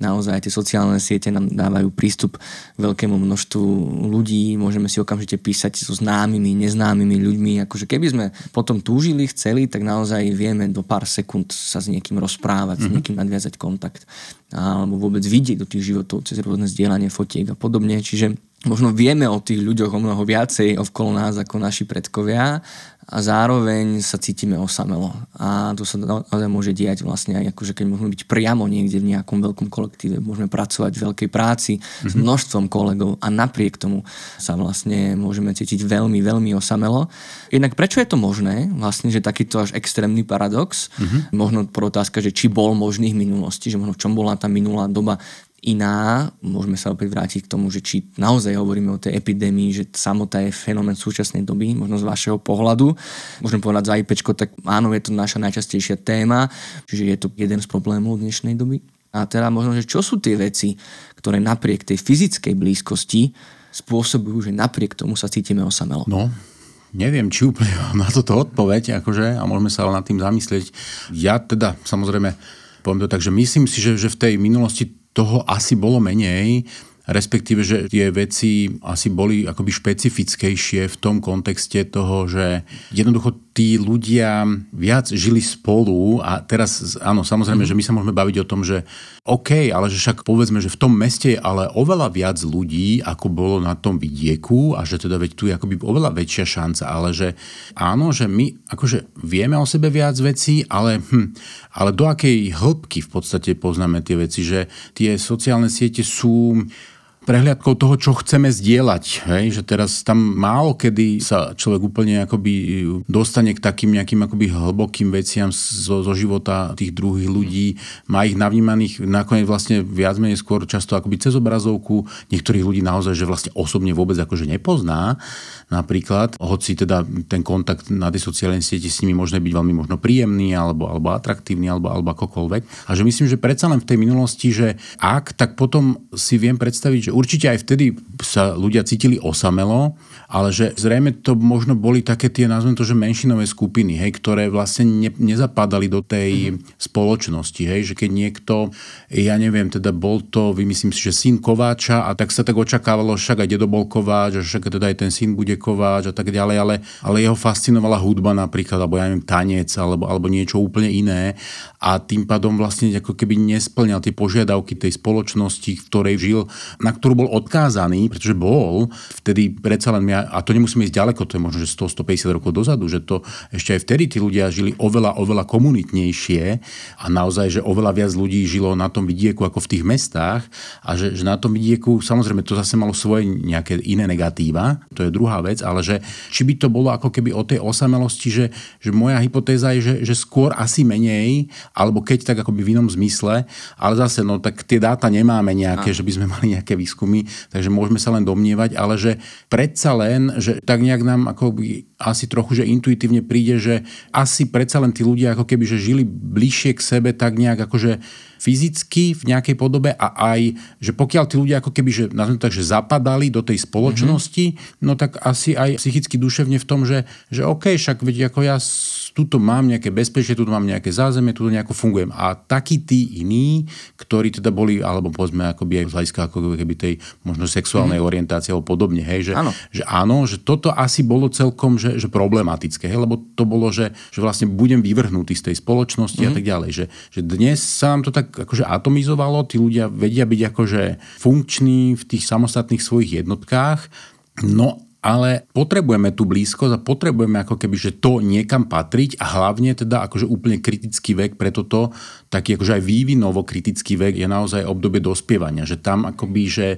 naozaj tie sociálne siete nám dávajú prístup k veľkému množstvu ľudí, môžeme si okamžite písať so známymi, neznámymi ľuďmi, akože keby sme potom túžili, chceli, tak naozaj vieme do pár sekúnd sa s niekým rozprávať, mm-hmm. s mhm. niekým nadviazať kontakt alebo vôbec vidieť do tých životov cez rôzne zdieľanie fotiek a podobne, čiže možno vieme o tých ľuďoch o mnoho viacej okolo nás ako naši predkovia a zároveň sa cítime osamelo. A to sa naozaj môže diať vlastne aj akože keď môžeme byť priamo niekde v nejakom veľkom kolektíve, môžeme pracovať v veľkej práci mm-hmm. s mhm. množstvom kolegov a napriek tomu sa vlastne môžeme cítiť veľmi, veľmi osamelo. Jednak prečo je to možné? Vlastne, že takýto až extrémny paradox, mm-hmm. možno otázka, že či bol možný v minulosti, že možno v čom bola tá minulá doba iná. Môžeme sa opäť vrátiť k tomu, že či naozaj hovoríme o tej epidémii, že samota je fenomén súčasnej doby, možno z vašeho pohľadu. Môžem povedať za IPčko, tak áno, je to naša najčastejšia téma, čiže je to jeden z problémov dnešnej doby. A teda možno, že čo sú tie veci, ktoré napriek tej fyzickej blízkosti spôsobujú, že napriek tomu sa cítime osamelo. No, neviem, či úplne na toto odpoveď, akože, a môžeme sa ale nad tým zamyslieť. Ja teda, samozrejme, poviem to tak, že myslím si, že, že v tej minulosti toho asi bolo menej, respektíve, že tie veci asi boli akoby špecifickejšie v tom kontexte toho, že jednoducho tí ľudia viac žili spolu a teraz, áno, samozrejme, mm-hmm. že my sa môžeme baviť o tom, že OK, ale že však povedzme, že v tom meste je ale oveľa viac ľudí, ako bolo na tom vidieku a že teda veď tu je akoby oveľa väčšia šanca, ale že áno, že my akože vieme o sebe viac vecí, ale, hm, ale do akej hĺbky v podstate poznáme tie veci, že tie sociálne siete sú prehliadkou toho, čo chceme zdieľať. Hej? Že teraz tam málo kedy sa človek úplne akoby dostane k takým nejakým akoby hlbokým veciam zo, zo života tých druhých ľudí. Má ich navnímaných nakoniec vlastne viac menej skôr často akoby cez obrazovku. Niektorých ľudí naozaj, že vlastne osobne vôbec akože nepozná napríklad, hoci teda ten kontakt na tej sociálnej sieti s nimi môže byť veľmi možno príjemný alebo, alebo atraktívny alebo, alebo akokoľvek. A že myslím, že predsa len v tej minulosti, že ak, tak potom si viem predstaviť, že určite aj vtedy sa ľudia cítili osamelo, ale že zrejme to možno boli také tie, nazvem to, že menšinové skupiny, hej, ktoré vlastne ne, nezapadali do tej mm. spoločnosti, hej, že keď niekto, ja neviem, teda bol to, vymyslím si, že syn Kováča a tak sa tak očakávalo, však aj dedo bol Kováč, a však teda aj ten syn bude Kováč a tak ďalej, ale, ale jeho fascinovala hudba napríklad, alebo ja neviem, tanec, alebo, alebo niečo úplne iné a tým pádom vlastne ako keby nesplňal tie požiadavky tej spoločnosti, v ktorej žil, na ktorú bol odkázaný, pretože bol vtedy predsa len, a to nemusíme ísť ďaleko, to je možno, že 100-150 rokov dozadu, že to ešte aj vtedy tí ľudia žili oveľa, oveľa komunitnejšie a naozaj, že oveľa viac ľudí žilo na tom vidieku ako v tých mestách a že, že na tom vidieku, samozrejme, to zase malo svoje nejaké iné negatíva, to je druhá vec, ale že či by to bolo ako keby o tej osamelosti, že, že moja hypotéza je, že, že skôr asi menej, alebo keď tak akoby v inom zmysle, ale zase, no tak tie dáta nemáme nejaké, a. že by sme mali nejaké výskumy, takže môžeme sa len domnievať, ale že predsa len, že tak nejak nám ako by asi trochu, že intuitívne príde, že asi predsa len tí ľudia ako keby, že žili bližšie k sebe tak nejak akože fyzicky v nejakej podobe a aj, že pokiaľ tí ľudia ako keby, že, tak, že zapadali do tej spoločnosti, mm-hmm. no tak asi aj psychicky duševne v tom, že, že OK, však veď ako ja tuto mám nejaké bezpečie, tuto mám nejaké zázemie, tuto nejako fungujem. A takí tí iní, ktorí teda boli, alebo povedzme akoby aj z hľadiska ako keby tej možno sexuálnej mm. orientácie alebo podobne, hej, že áno. že áno, že toto asi bolo celkom že, že problematické, hej, lebo to bolo, že, že vlastne budem vyvrhnutý z tej spoločnosti mm. a mhm. tak ďalej. Že, že dnes sa nám to tak akože atomizovalo, tí ľudia vedia byť akože funkční v tých samostatných svojich jednotkách, no ale potrebujeme tú blízkosť a potrebujeme ako keby, že to niekam patriť a hlavne teda akože úplne kritický vek pre toto, taký akože aj vývinovo kritický vek je naozaj obdobie dospievania, že tam akoby, že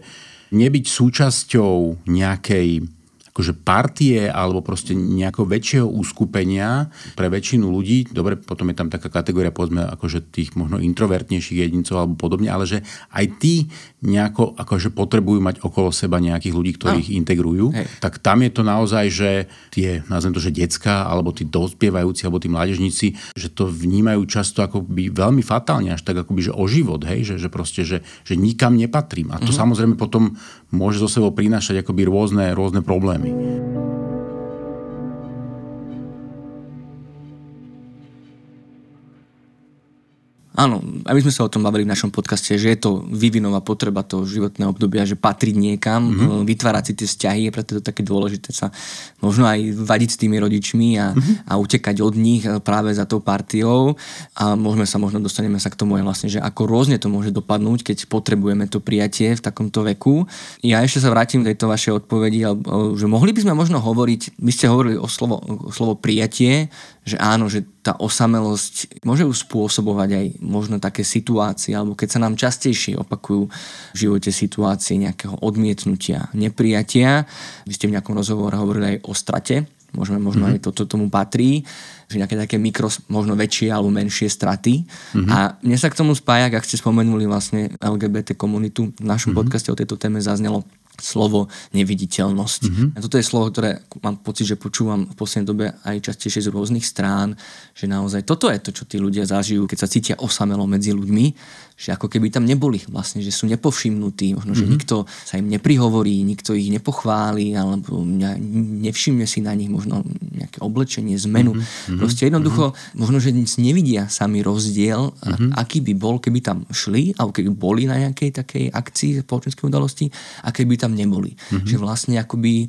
nebyť súčasťou nejakej akože partie alebo proste nejakého väčšieho uskupenia pre väčšinu ľudí, dobre, potom je tam taká kategória, povedzme, akože tých možno introvertnejších jedincov alebo podobne, ale že aj tí nejako akože potrebujú mať okolo seba nejakých ľudí, ktorí no. ich integrujú, Hej. tak tam je to naozaj, že tie, nazvem to, že decka, alebo tí dospievajúci, alebo tí mládežníci, že to vnímajú často ako by veľmi fatálne, až tak akoby, že o život, hej, že, že proste, že, že nikam nepatrím. A to mm-hmm. samozrejme potom môže zo sebou prinášať akoby rôzne, rôzne problémy Áno, aby sme sa o tom bavili v našom podcaste, že je to vyvinová potreba toho životného obdobia, že patriť niekam, mm-hmm. vytvárať si tie vzťahy, preto je to také dôležité sa možno aj vadiť s tými rodičmi a, mm-hmm. a utekať od nich eh, práve za tou partiou a môžeme sa možno dostaneme sa k tomu aj vlastne, že ako rôzne to môže dopadnúť, keď potrebujeme to prijatie v takomto veku. Ja ešte sa vrátim k tejto vašej odpovedi, že mohli by sme možno hovoriť, vy ste hovorili o slovo, o slovo prijatie, že áno, že tá osamelosť môže spôsobovať aj možno také situácie, alebo keď sa nám častejšie opakujú v živote situácie nejakého odmietnutia, neprijatia. Vy ste v nejakom rozhovore hovorili aj o strate, môžeme, možno mm-hmm. aj toto tomu patrí, že nejaké také mikro, možno väčšie alebo menšie straty. Mm-hmm. A mne sa k tomu spája, ak ste spomenuli vlastne LGBT komunitu, v našom mm-hmm. podcaste o tejto téme zaznelo slovo neviditeľnosť. Mm-hmm. A toto je slovo, ktoré mám pocit, že počúvam v poslednej dobe aj častejšie z rôznych strán, že naozaj toto je to, čo tí ľudia zažijú, keď sa cítia osamelo medzi ľuďmi, že ako keby tam neboli vlastne, že sú nepovšimnutí, možno, že mm-hmm. nikto sa im neprihovorí, nikto ich nepochváli, alebo nevšimne si na nich možno nejaké oblečenie, zmenu. Mm-hmm. Proste jednoducho, mm-hmm. možno, že nevidia sami rozdiel, mm-hmm. aký by bol, keby tam šli, alebo keby boli na nejakej takej akcii spoločenskej udalosti, a keby tam neboli. Mm-hmm. Že vlastne akoby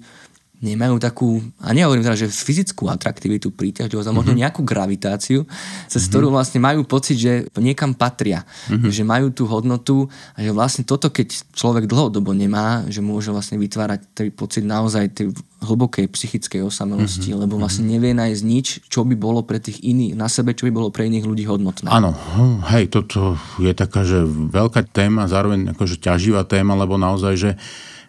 nemajú takú, a nehovorím teda, že fyzickú atraktivitu, príťažlivosť, ale možno mhm. nejakú gravitáciu, cez mm-hmm. ktorú vlastne majú pocit, že niekam patria, mm-hmm. že majú tú hodnotu a že vlastne toto, keď človek dlhodobo nemá, že môže vlastne vytvárať ten pocit naozaj tej hlbokej psychickej osamelosti, mm-hmm. lebo vlastne mhm. nevie nájsť nič, čo by bolo pre tých iných, na sebe, čo by bolo pre iných ľudí hodnotné. Áno, hej, toto je taká, že veľká téma, zároveň akože ťaživá téma, lebo naozaj, že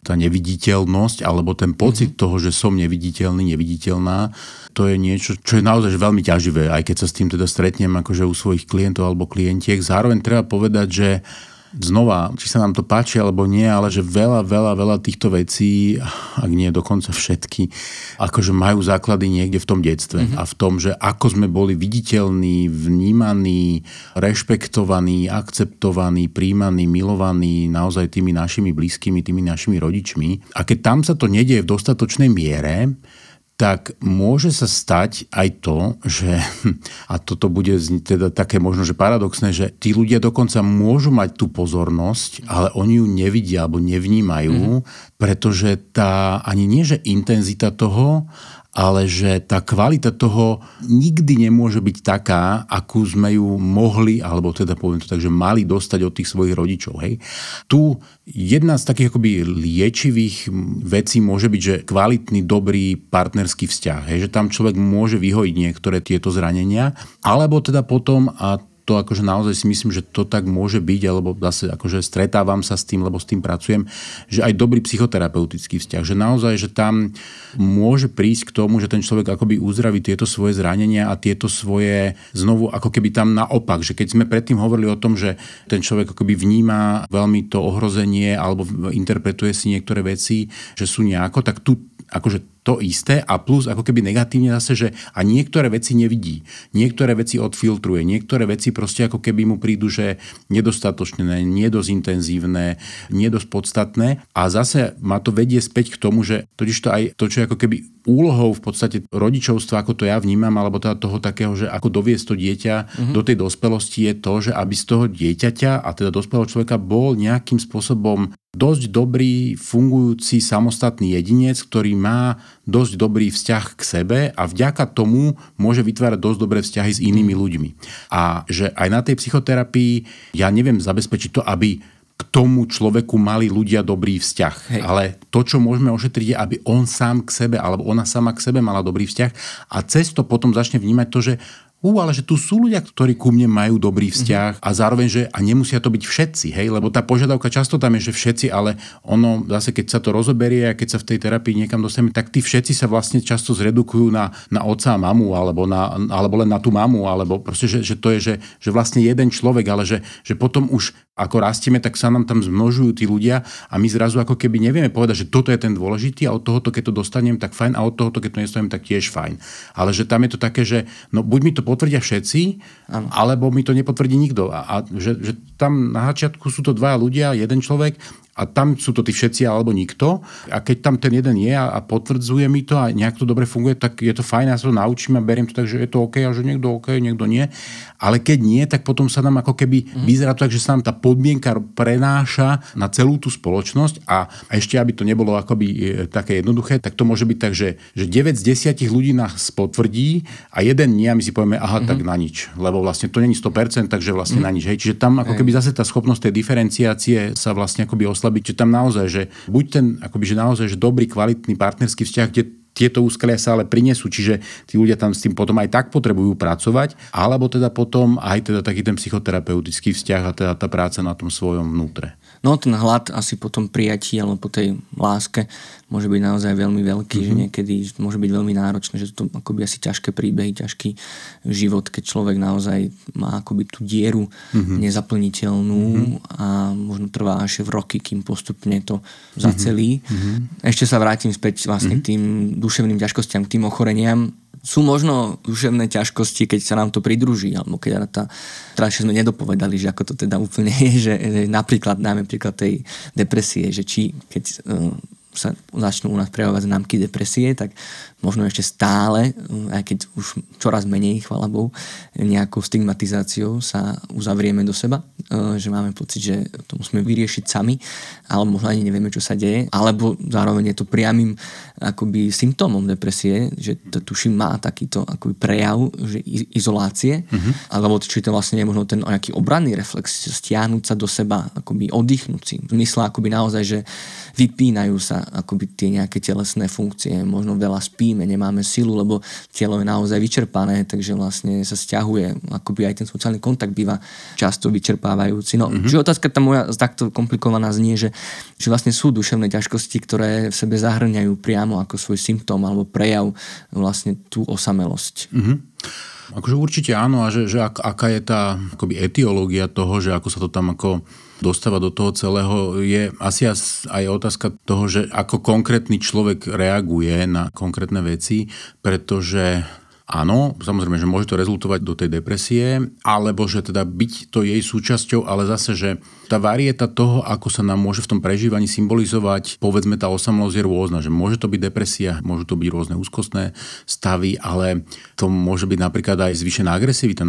tá neviditeľnosť alebo ten pocit mm-hmm. toho, že som neviditeľný, neviditeľná, to je niečo, čo je naozaj veľmi ťaživé, aj keď sa s tým teda stretnem akože u svojich klientov alebo klientiek. Zároveň treba povedať, že znova, či sa nám to páči alebo nie, ale že veľa, veľa, veľa týchto vecí, ak nie dokonca všetky, akože majú základy niekde v tom detstve mm-hmm. a v tom, že ako sme boli viditeľní, vnímaní, rešpektovaní, akceptovaní, príjmaní, milovaní naozaj tými našimi blízkymi, tými našimi rodičmi. A keď tam sa to nedieje v dostatočnej miere, tak môže sa stať aj to, že, a toto bude teda také možno, že paradoxné, že tí ľudia dokonca môžu mať tú pozornosť, ale oni ju nevidia alebo nevnímajú, mm-hmm. pretože tá ani nie, že intenzita toho, ale že tá kvalita toho nikdy nemôže byť taká, akú sme ju mohli, alebo teda poviem to tak, že mali dostať od tých svojich rodičov. Hej. Tu jedna z takých akoby liečivých vecí môže byť, že kvalitný, dobrý partnerský vzťah. Hej, že tam človek môže vyhojiť niektoré tieto zranenia, alebo teda potom, a to akože naozaj si myslím, že to tak môže byť, alebo zase akože stretávam sa s tým, lebo s tým pracujem, že aj dobrý psychoterapeutický vzťah, že naozaj, že tam môže prísť k tomu, že ten človek akoby uzdraví tieto svoje zranenia a tieto svoje znovu ako keby tam naopak, že keď sme predtým hovorili o tom, že ten človek akoby vníma veľmi to ohrozenie alebo interpretuje si niektoré veci, že sú nejako, tak tu akože to isté a plus ako keby negatívne zase, že a niektoré veci nevidí, niektoré veci odfiltruje, niektoré veci proste ako keby mu prídu, že nedostatočné, nedosť intenzívne, nedosť podstatné a zase ma to vedie späť k tomu, že totiž to aj to, čo ako keby úlohou v podstate rodičovstva, ako to ja vnímam, alebo teda toho takého, že ako doviesť to dieťa mm-hmm. do tej dospelosti je to, že aby z toho dieťaťa a teda dospelého človeka bol nejakým spôsobom dosť dobrý, fungujúci, samostatný jedinec, ktorý má dosť dobrý vzťah k sebe a vďaka tomu môže vytvárať dosť dobré vzťahy s inými ľuďmi. A že aj na tej psychoterapii ja neviem zabezpečiť to, aby k tomu človeku mali ľudia dobrý vzťah. Hej. Ale to, čo môžeme ošetriť, je, aby on sám k sebe, alebo ona sama k sebe mala dobrý vzťah a cez to potom začne vnímať to, že ú, ale že tu sú ľudia, ktorí ku mne majú dobrý vzťah a zároveň, že a nemusia to byť všetci, hej, lebo tá požiadavka často tam je, že všetci, ale ono zase, keď sa to rozoberie a keď sa v tej terapii niekam dostaneme, tak tí všetci sa vlastne často zredukujú na, na otca a mamu, alebo, na, alebo len na tú mamu, alebo proste, že, že to je, že, že vlastne jeden človek, ale že, že potom už ako rastieme, tak sa nám tam zmnožujú tí ľudia a my zrazu ako keby nevieme povedať, že toto je ten dôležitý a od tohoto, keď to dostanem, tak fajn a od tohoto, keď to nedostanem, tak tiež fajn. Ale že tam je to také, že no buď mi to potvrdia všetci, ano. alebo mi to nepotvrdí nikto. A, a že, že tam na začiatku sú to dvaja ľudia, jeden človek a tam sú to tí všetci alebo nikto. A keď tam ten jeden je a, a potvrdzuje mi to a nejak to dobre funguje, tak je to fajn, ja sa to naučím a beriem to tak, že je to OK a že niekto OK, niekto nie. Ale keď nie, tak potom sa nám ako keby mm. vyzerá to tak, že sa nám tá podmienka prenáša na celú tú spoločnosť a, a ešte, aby to nebolo akoby e, také jednoduché, tak to môže byť tak, že, že 9 z 10 ľudí nás potvrdí a jeden nie a my si povieme, aha, mm. tak na nič. Lebo vlastne to není 100%, takže vlastne mm. na nič. Hej. Čiže tam ako keby zase tá schopnosť tej diferenciácie sa vlastne akoby oslabiť, že tam naozaj, že buď ten akoby, že naozaj, že dobrý, kvalitný partnerský vzťah, kde tieto úskalia sa ale prinesú, čiže tí ľudia tam s tým potom aj tak potrebujú pracovať, alebo teda potom aj teda taký ten psychoterapeutický vzťah a teda tá práca na tom svojom vnútre. No ten hlad asi po tom prijatí alebo po tej láske môže byť naozaj veľmi veľký, mm-hmm. že mhm. niekedy môže byť veľmi náročné, že to akoby asi ťažké príbehy, ťažký život, keď človek naozaj má akoby tú dieru mm-hmm. nezaplniteľnú mm-hmm. a možno trvá až v roky, kým postupne to zacelí. Mm-hmm. Ešte sa vrátim späť vlastne mm-hmm. tým duševným ťažkostiam, k tým ochoreniam. Sú možno duševné ťažkosti, keď sa nám to pridruží, alebo keď tá, teraz sme nedopovedali, že ako to teda úplne je, že, že napríklad, dáme príklad tej depresie, že či keď uh, sa začnú u nás prejavovať známky depresie, tak možno ešte stále, aj keď už čoraz menej, chvala Bohu, nejakou stigmatizáciou sa uzavrieme do seba, e, že máme pocit, že to musíme vyriešiť sami, alebo možno ani nevieme, čo sa deje, alebo zároveň je to priamým akoby symptómom depresie, že to tuším má takýto akoby prejav, že izolácie, uh-huh. alebo či to vlastne je možno ten nejaký obranný reflex, stiahnuť sa do seba, akoby oddychnúť si. Zmysle akoby naozaj, že vypínajú sa akoby tie nejaké telesné funkcie, možno veľa spíme, nemáme silu, lebo telo je naozaj vyčerpané, takže vlastne sa stiahuje, akoby aj ten sociálny kontakt býva často vyčerpávajúci. No, mm-hmm. čiže otázka tá moja takto komplikovaná znie, že, že vlastne sú duševné ťažkosti, ktoré v sebe zahrňajú priamo ako svoj symptóm alebo prejav vlastne tú osamelosť. Mm-hmm. Akože určite áno a že, že ak, aká je tá akoby etiológia toho, že ako sa to tam ako dostáva do toho celého, je asi aj otázka toho, že ako konkrétny človek reaguje na konkrétne veci, pretože Áno, samozrejme, že môže to rezultovať do tej depresie, alebo že teda byť to jej súčasťou, ale zase, že tá varieta toho, ako sa nám môže v tom prežívaní symbolizovať, povedzme tá osamelosť je rôzna, že môže to byť depresia, môžu to byť rôzne úzkostné stavy, ale to môže byť napríklad aj zvýšená agresivita.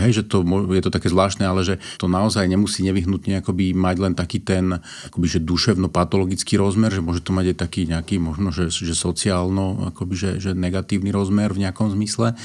Hej, že to je to také zvláštne, ale že to naozaj nemusí nevyhnutne akoby mať len taký ten akoby, že duševno-patologický rozmer, že môže to mať aj taký nejaký možno, že, že sociálno, akoby, že, že negatívny rozmer v nejakom zmysle.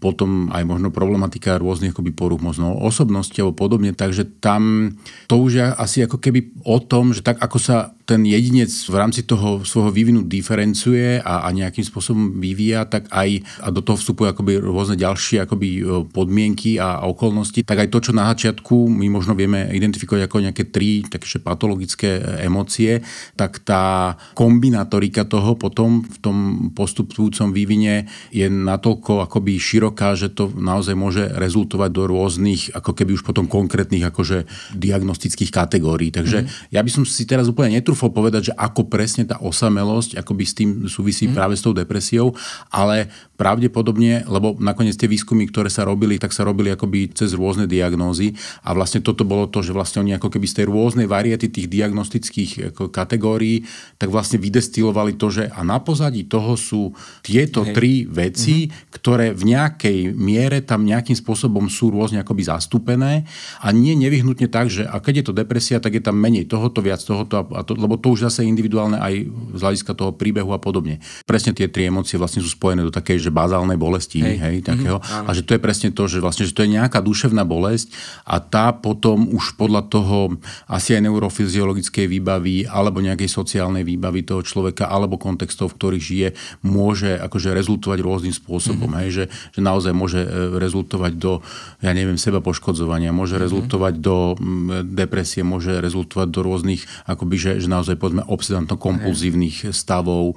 Potom aj možno problematika rôznych akoby poruch možno osobnosti alebo podobne, takže tam to už je asi ako keby o tom, že tak ako sa ten jedinec v rámci toho svojho vývinu diferencuje a, a nejakým spôsobom vyvíja, tak aj a do toho vstupujú akoby rôzne ďalšie akoby e, podmienky a, a okolnosti, tak aj to, čo na začiatku my možno vieme identifikovať ako nejaké tri také patologické e, emócie, tak tá kombinatorika toho potom v tom postupujúcom vývine je natoľko akoby široká, že to naozaj môže rezultovať do rôznych ako keby už potom konkrétnych akože diagnostických kategórií. Takže mm. ja by som si teraz úplne netrúfal netrúfol povedať, že ako presne tá osamelosť akoby s tým súvisí mm. práve s tou depresiou, ale pravdepodobne, lebo nakoniec tie výskumy, ktoré sa robili, tak sa robili akoby cez rôzne diagnózy a vlastne toto bolo to, že vlastne oni ako keby z tej rôznej variety tých diagnostických ako kategórií, tak vlastne vydestilovali to, že a na pozadí toho sú tieto Hej. tri veci, mm-hmm. ktoré v nejakej miere tam nejakým spôsobom sú rôzne akoby zastúpené a nie nevyhnutne tak, že a keď je to depresia, tak je tam menej tohoto, viac tohoto, a to, lebo to už zase individuálne aj z hľadiska toho príbehu a podobne. Presne tie tri emócie vlastne sú spojené do takej, že bazálnej bolesti, hej, hej takého. Mm-hmm, a že to je presne to, že vlastne, že to je nejaká duševná bolesť a tá potom už podľa toho asi aj neurofyziologickej výbavy alebo nejakej sociálnej výbavy toho človeka alebo kontextov, v ktorých žije, môže akože rezultovať rôznym spôsobom. Mm-hmm. Hej, že, že naozaj môže e, rezultovať do, ja neviem, seba poškodzovania, môže mm-hmm. rezultovať do depresie, môže rezultovať do rôznych, akoby, že, že naozaj povedzme obsedantno-kompulzívnych stavov.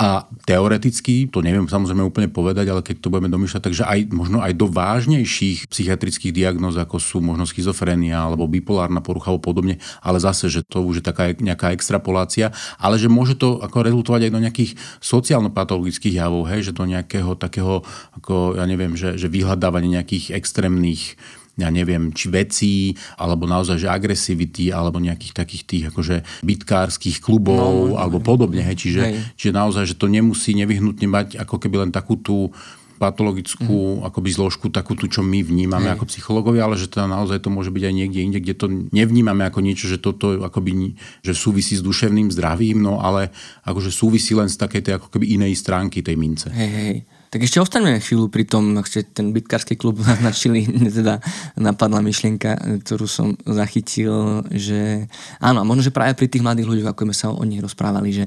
A teoreticky, to neviem samozrejme úplne povedať, ale keď to budeme domýšľať, takže aj možno aj do vážnejších psychiatrických diagnóz, ako sú možno schizofrenia alebo bipolárna porucha alebo podobne, ale zase, že to už je taká nejaká extrapolácia, ale že môže to ako rezultovať aj do nejakých sociálno-patologických javov, hej, že do nejakého takého, ako ja neviem, že, že vyhľadávanie nejakých extrémnych ja neviem, či vecí, alebo naozaj, že agresivity, alebo nejakých takých tých akože bitkárskych klubov, no, alebo podobne. Hej. Čiže, hej. čiže naozaj, že to nemusí nevyhnutne mať ako keby len takú tú patologickú mm. akoby zložku, takú tú, čo my vnímame Hej. ako psychológovia, ale že teda naozaj to môže byť aj niekde inde, kde to nevnímame ako niečo, že toto akoby, že súvisí s duševným zdravím, no ale akože súvisí len z takej tej ako keby inej stránky tej mince. Hej, hej. Tak ešte ostaňme chvíľu pri tom, ak ste ten bitkársky klub naznačili, teda napadla myšlienka, ktorú som zachytil, že áno, a možno, že práve pri tých mladých ľuďoch, ako sme sa o nich rozprávali, že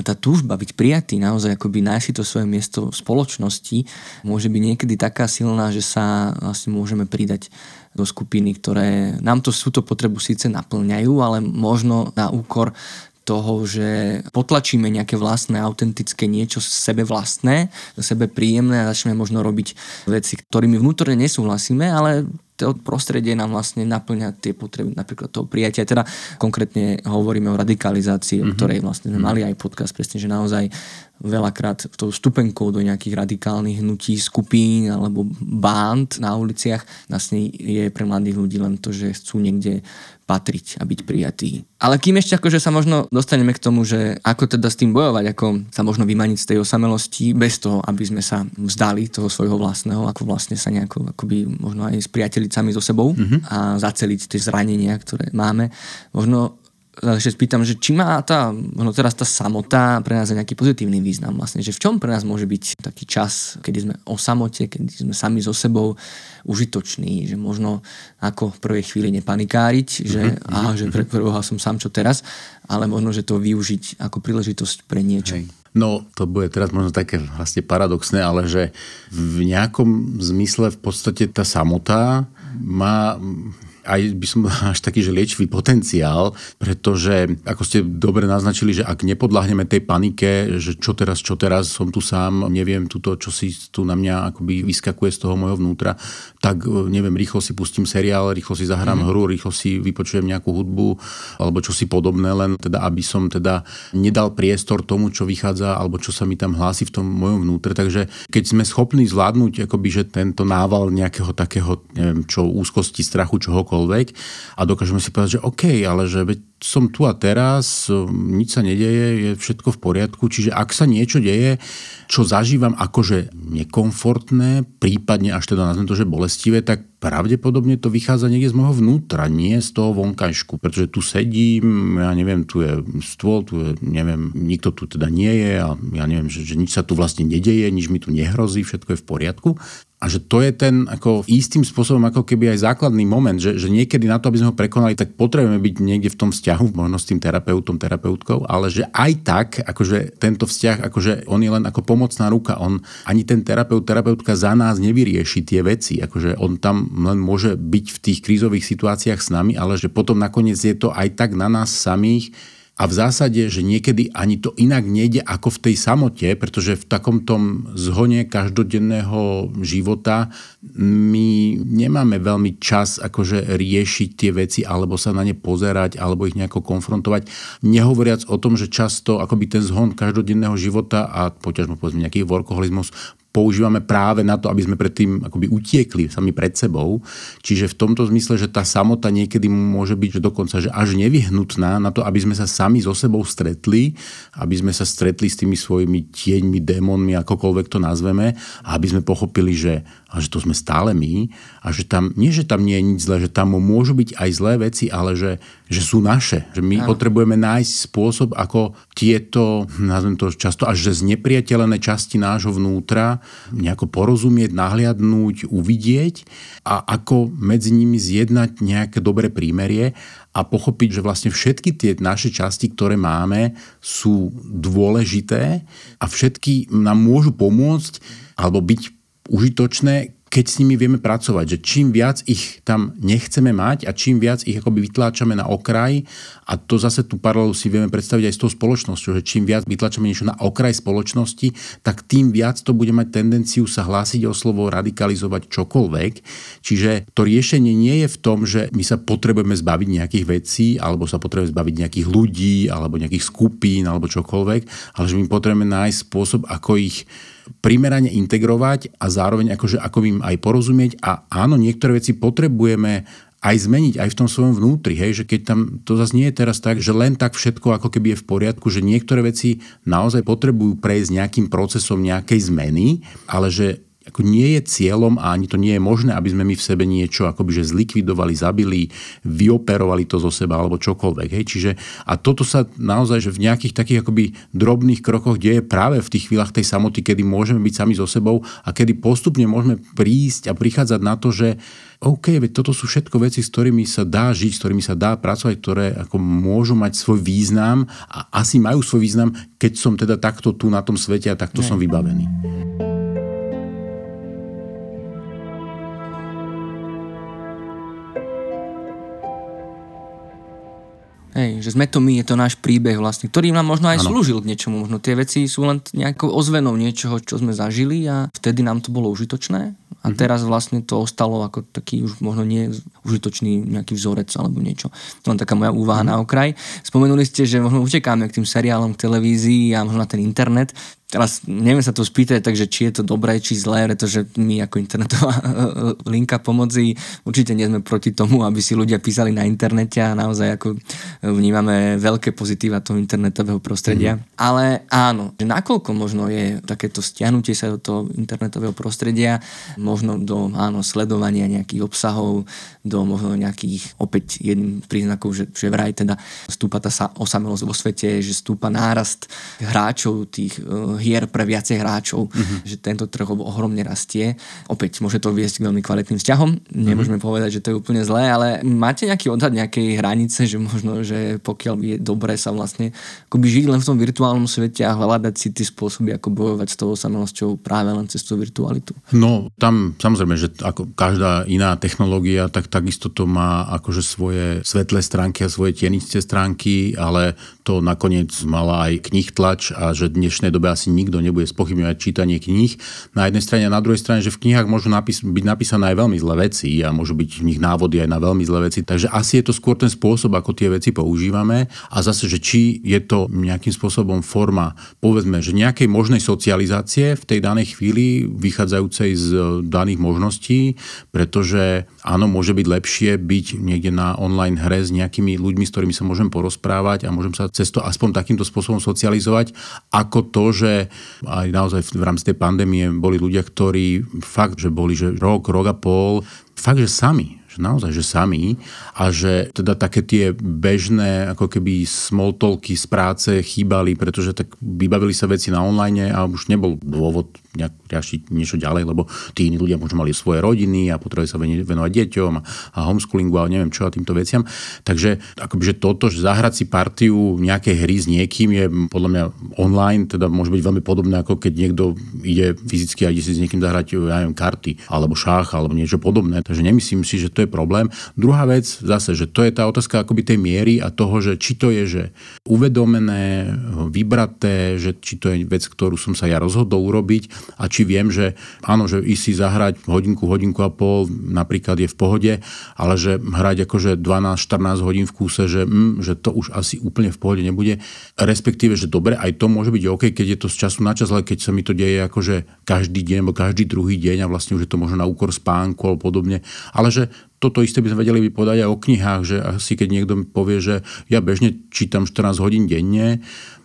tá túžba byť prijatý, naozaj akoby nájsť to svoje miesto v spoločnosti, môže byť niekedy taká silná, že sa vlastne môžeme pridať do skupiny, ktoré nám to, túto potrebu síce naplňajú, ale možno na úkor toho, že potlačíme nejaké vlastné, autentické niečo sebe vlastné, sebe príjemné a začneme možno robiť veci, ktorými vnútorne nesúhlasíme, ale to prostredie nám vlastne naplňa tie potreby napríklad toho prijatia. Teda konkrétne hovoríme o radikalizácii, mm-hmm. o mhm. ktorej vlastne sme mhm. mali aj podcast, presne, že naozaj veľakrát tou stupenkou do nejakých radikálnych hnutí, skupín alebo band na uliciach vlastne je pre mladých ľudí len to, že chcú niekde patriť a byť prijatý. Ale kým ešte akože sa možno dostaneme k tomu, že ako teda s tým bojovať, ako sa možno vymaniť z tej osamelosti bez toho, aby sme sa vzdali toho svojho vlastného, ako vlastne sa nejako akoby možno aj spriateliť sami so sebou mm-hmm. a zaceliť tie zranenia, ktoré máme. Možno ešte spýtam, že či má tá, no teraz tá samota pre nás nejaký pozitívny význam vlastne, že v čom pre nás môže byť taký čas, kedy sme o samote, kedy sme sami so sebou užitoční, že možno ako v prvej chvíli nepanikáriť, že, mm-hmm. aha, že pre prvého som sám čo teraz, ale možno, že to využiť ako príležitosť pre niečo. Hej. No, to bude teraz možno také vlastne paradoxné, ale že v nejakom zmysle v podstate tá samota má aj by som až taký, že liečivý potenciál, pretože ako ste dobre naznačili, že ak nepodľahneme tej panike, že čo teraz, čo teraz, som tu sám, neviem tuto, čo si tu na mňa akoby vyskakuje z toho môjho vnútra, tak e, neviem, rýchlo si pustím seriál, rýchlo si zahrám mm. hru, rýchlo si vypočujem nejakú hudbu alebo čo si podobné, len teda aby som teda nedal priestor tomu, čo vychádza alebo čo sa mi tam hlási v tom mojom vnútre. Takže keď sme schopní zvládnuť akoby, že tento nával nejakého takého, neviem čo, úzkosti, strachu, čohokoľvek, čokoľvek a dokážeme si povedať, že OK, ale že som tu a teraz, nič sa nedeje, je všetko v poriadku, čiže ak sa niečo deje, čo zažívam akože nekomfortné, prípadne až teda nazvem to, že bolestivé, tak pravdepodobne to vychádza niekde z môjho vnútra, nie z toho vonkajšku, pretože tu sedím, ja neviem, tu je stôl, tu je, neviem, nikto tu teda nie je a ja neviem, že, že nič sa tu vlastne nedeje, nič mi tu nehrozí, všetko je v poriadku. A že to je ten ako istým spôsobom ako keby aj základný moment, že, že niekedy na to, aby sme ho prekonali, tak potrebujeme byť niekde v tom vzťahu, možno s tým terapeutom, terapeutkou, ale že aj tak, akože tento vzťah, akože on je len ako pomocná ruka, on ani ten terapeut, terapeutka za nás nevyrieši tie veci, akože on tam len môže byť v tých krízových situáciách s nami, ale že potom nakoniec je to aj tak na nás samých, a v zásade, že niekedy ani to inak nejde ako v tej samote, pretože v takom tom zhone každodenného života my nemáme veľmi čas akože riešiť tie veci alebo sa na ne pozerať alebo ich nejako konfrontovať. Nehovoriac o tom, že často akoby ten zhon každodenného života a poťažmo povedzme nejaký workoholizmus používame práve na to, aby sme predtým akoby utiekli sami pred sebou. Čiže v tomto zmysle, že tá samota niekedy môže byť že dokonca že až nevyhnutná na to, aby sme sa sami so sebou stretli, aby sme sa stretli s tými svojimi tieňmi, démonmi, akokoľvek to nazveme, a aby sme pochopili, že, a že to sme stále my a že tam, nie že tam nie je nič zlé, že tam môžu byť aj zlé veci, ale že, že sú naše. Že my Áno. potrebujeme nájsť spôsob, ako tieto, nazvem to často až že znepriateľené časti nášho vnútra nejako porozumieť, nahliadnúť, uvidieť a ako medzi nimi zjednať nejaké dobré prímerie a pochopiť, že vlastne všetky tie naše časti, ktoré máme, sú dôležité a všetky nám môžu pomôcť alebo byť užitočné, keď s nimi vieme pracovať, že čím viac ich tam nechceme mať a čím viac ich akoby vytláčame na okraj a to zase tú paralelu si vieme predstaviť aj s tou spoločnosťou, že čím viac vytlačame niečo na okraj spoločnosti, tak tým viac to bude mať tendenciu sa hlásiť o slovo, radikalizovať čokoľvek. Čiže to riešenie nie je v tom, že my sa potrebujeme zbaviť nejakých vecí, alebo sa potrebujeme zbaviť nejakých ľudí, alebo nejakých skupín, alebo čokoľvek, ale že my potrebujeme nájsť spôsob, ako ich primerane integrovať a zároveň akože, ako im aj porozumieť. A áno, niektoré veci potrebujeme aj zmeniť aj v tom svojom vnútri, hej, že keď tam, to zase nie je teraz tak, že len tak všetko ako keby je v poriadku, že niektoré veci naozaj potrebujú prejsť nejakým procesom nejakej zmeny, ale že ako nie je cieľom a ani to nie je možné, aby sme my v sebe niečo akoby že zlikvidovali, zabili, vyoperovali to zo seba alebo čokoľvek. Hej. Čiže, a toto sa naozaj že v nejakých takých akoby drobných krokoch deje práve v tých chvíľach tej samoty, kedy môžeme byť sami so sebou a kedy postupne môžeme prísť a prichádzať na to, že OK, veď toto sú všetko veci, s ktorými sa dá žiť, s ktorými sa dá pracovať, ktoré ako môžu mať svoj význam a asi majú svoj význam, keď som teda takto tu na tom svete a takto ne. som vybavený. Hej, že sme to my, je to náš príbeh vlastne, ktorý nám možno aj ano. slúžil k niečomu. Možno tie veci sú len nejakou ozvenou niečoho, čo sme zažili a vtedy nám to bolo užitočné a mm-hmm. teraz vlastne to ostalo ako taký už možno nie užitočný nejaký vzorec alebo niečo. To len taká moja úvaha mm-hmm. na okraj. Spomenuli ste, že možno utekáme k tým seriálom, k televízii a možno na ten internet teraz neviem sa to spýtať, takže či je to dobré, či zlé, pretože my ako internetová linka pomoci určite nie sme proti tomu, aby si ľudia písali na internete a naozaj ako vnímame veľké pozitíva toho internetového prostredia. Mm. Ale áno, že nakoľko možno je takéto stiahnutie sa do toho internetového prostredia, možno do áno, sledovania nejakých obsahov, do možno nejakých, opäť jedným príznakov, že, že vraj teda stúpa tá osamelosť vo svete, že stúpa nárast hráčov tých uh, hier pre viacej hráčov, uh-huh. že tento trh ohromne rastie. Opäť môže to viesť k veľmi kvalitným vzťahom, nemôžeme uh-huh. povedať, že to je úplne zlé, ale máte nejaký odhad nejakej hranice, že možno, že pokiaľ je dobré sa vlastne akoby žiť len v tom virtuálnom svete a hľadať si tie spôsoby, ako bojovať s tou samelosťou práve len cez tú virtualitu. No tam samozrejme, že ako každá iná technológia, tak takisto to má akože svoje svetlé stránky a svoje tieničté stránky, ale to nakoniec mala aj knih tlač a že v dnešnej dobe asi nikto nebude spochybňovať čítanie kníh. Na jednej strane a na druhej strane, že v knihách môžu napis- byť napísané aj veľmi zlé veci a môžu byť v nich návody aj na veľmi zlé veci. Takže asi je to skôr ten spôsob, ako tie veci používame a zase, že či je to nejakým spôsobom forma, povedzme, že nejakej možnej socializácie v tej danej chvíli vychádzajúcej z daných možností, pretože áno, môže byť lepšie byť niekde na online hre s nejakými ľuďmi, s ktorými sa môžem porozprávať a môžem sa cez to aspoň takýmto spôsobom socializovať, ako to, že aj naozaj v rámci tej pandémie boli ľudia, ktorí fakt, že boli že rok, rok a pol, fakt, že sami, že naozaj, že sami a že teda také tie bežné ako keby small talky z práce chýbali, pretože tak vybavili sa veci na online a už nebol dôvod nejak riešiť niečo ďalej, lebo tí iní ľudia možno mali svoje rodiny a potrebovali sa venovať deťom a homeschoolingu a neviem čo a týmto veciam. Takže akoby, že toto, že zahrať si partiu nejakej hry s niekým je podľa mňa online, teda môže byť veľmi podobné, ako keď niekto ide fyzicky a ide si s niekým zahrať, ja neviem, karty alebo šách alebo niečo podobné. Takže nemyslím si, že to je je problém. Druhá vec zase, že to je tá otázka akoby tej miery a toho, že či to je že uvedomené, vybraté, že či to je vec, ktorú som sa ja rozhodol urobiť a či viem, že áno, že ísť si zahrať hodinku, hodinku a pol napríklad je v pohode, ale že hrať akože 12-14 hodín v kúse, že, mm, že to už asi úplne v pohode nebude. Respektíve, že dobre, aj to môže byť OK, keď je to z času na čas, ale keď sa mi to deje akože každý deň alebo každý druhý deň a vlastne už je to možno na úkor spánku alebo podobne. Ale že toto isté by sme vedeli vypodať aj o knihách, že asi keď niekto povie, že ja bežne čítam 14 hodín denne,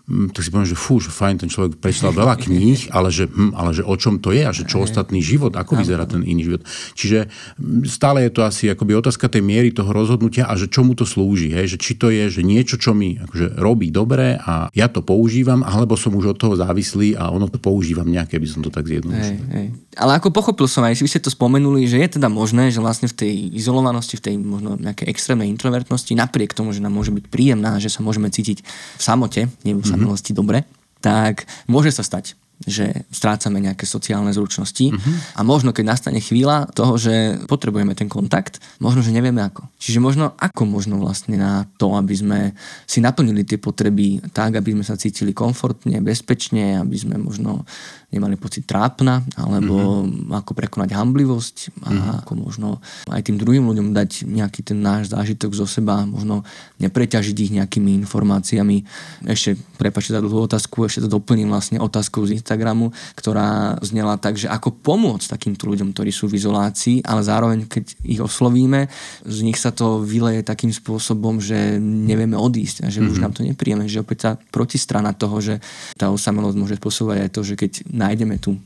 tak si poviem, že fú, že fajn, ten človek prečítal veľa kníh, ale že, hm, ale že o čom to je a že čo ostatný život, ako vyzerá ten iný život. Čiže mm, stále je to asi akoby otázka tej miery toho rozhodnutia a že čomu to slúži. Hej? Že či to je že niečo, čo mi akože robí dobre a ja to používam, alebo som už od toho závislý a ono to používam nejaké, by som to tak zjednodušil. Ale ako pochopil som aj, si ste to spomenuli, že je teda možné, že vlastne v tej izolovanosti, v tej možno nejakej extrémnej introvertnosti, napriek tomu, že nám môže byť príjemná, že sa môžeme cítiť v samote, nie v milosti dobre, tak môže sa stať, že strácame nejaké sociálne zručnosti uh-huh. a možno keď nastane chvíľa toho, že potrebujeme ten kontakt, možno, že nevieme ako. Čiže možno ako možno vlastne na to, aby sme si naplnili tie potreby tak, aby sme sa cítili komfortne, bezpečne, aby sme možno nemali pocit trápna, alebo mm-hmm. ako prekonať hamblivosť a mm-hmm. ako možno aj tým druhým ľuďom dať nejaký ten náš zážitok zo seba, možno nepreťažiť ich nejakými informáciami. Ešte, prepačte za dlhú otázku, ešte to doplním vlastne otázkou z Instagramu, ktorá znela tak, že ako pomôcť takýmto ľuďom, ktorí sú v izolácii, ale zároveň, keď ich oslovíme, z nich sa to vyleje takým spôsobom, že nevieme odísť a že mm-hmm. už mhm. nám to nepríjeme, že opäť tá protistrana toho, že tá osamelosť môže spôsobovať aj to, že keď nájdeme tú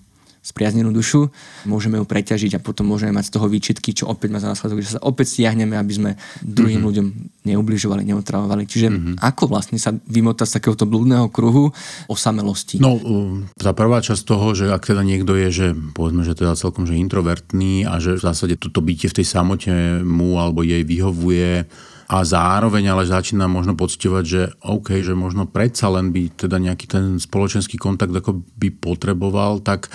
spriaznenú dušu, môžeme ju preťažiť a potom môžeme mať z toho výčitky, čo opäť má za následok, že sa opäť stiahneme, aby sme druhým mm-hmm. ľuďom neubližovali, neotravovali. Čiže mm-hmm. ako vlastne sa vymotať z takéhoto blúdneho kruhu osamelosti? No, tá prvá časť toho, že ak teda niekto je, že povedzme, že teda celkom že introvertný a že v zásade toto bytie v tej samote mu alebo jej vyhovuje, a zároveň ale začína možno pocitovať, že OK, že možno predsa len by teda nejaký ten spoločenský kontakt ako by potreboval, tak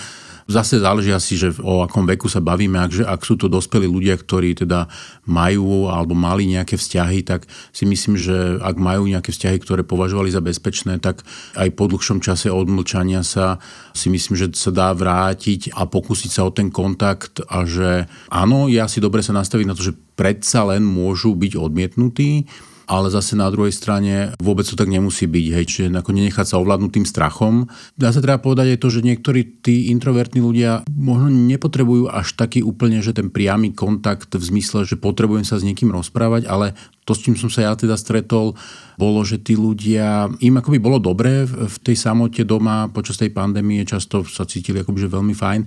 Zase záleží asi, že o akom veku sa bavíme. Ak, že, ak sú to dospelí ľudia, ktorí teda majú alebo mali nejaké vzťahy, tak si myslím, že ak majú nejaké vzťahy, ktoré považovali za bezpečné, tak aj po dlhšom čase odmlčania sa si myslím, že sa dá vrátiť a pokúsiť sa o ten kontakt a že áno, ja si dobre sa nastaviť na to, že predsa len môžu byť odmietnutí, ale zase na druhej strane vôbec to tak nemusí byť, hej, čiže ako nenechať sa ovládnuť tým strachom. Dá sa treba povedať aj to, že niektorí tí introvertní ľudia možno nepotrebujú až taký úplne, že ten priamy kontakt v zmysle, že potrebujem sa s niekým rozprávať, ale to, s čím som sa ja teda stretol, bolo, že tí ľudia, im akoby bolo dobré v tej samote doma počas tej pandémie, často sa cítili akoby, že veľmi fajn,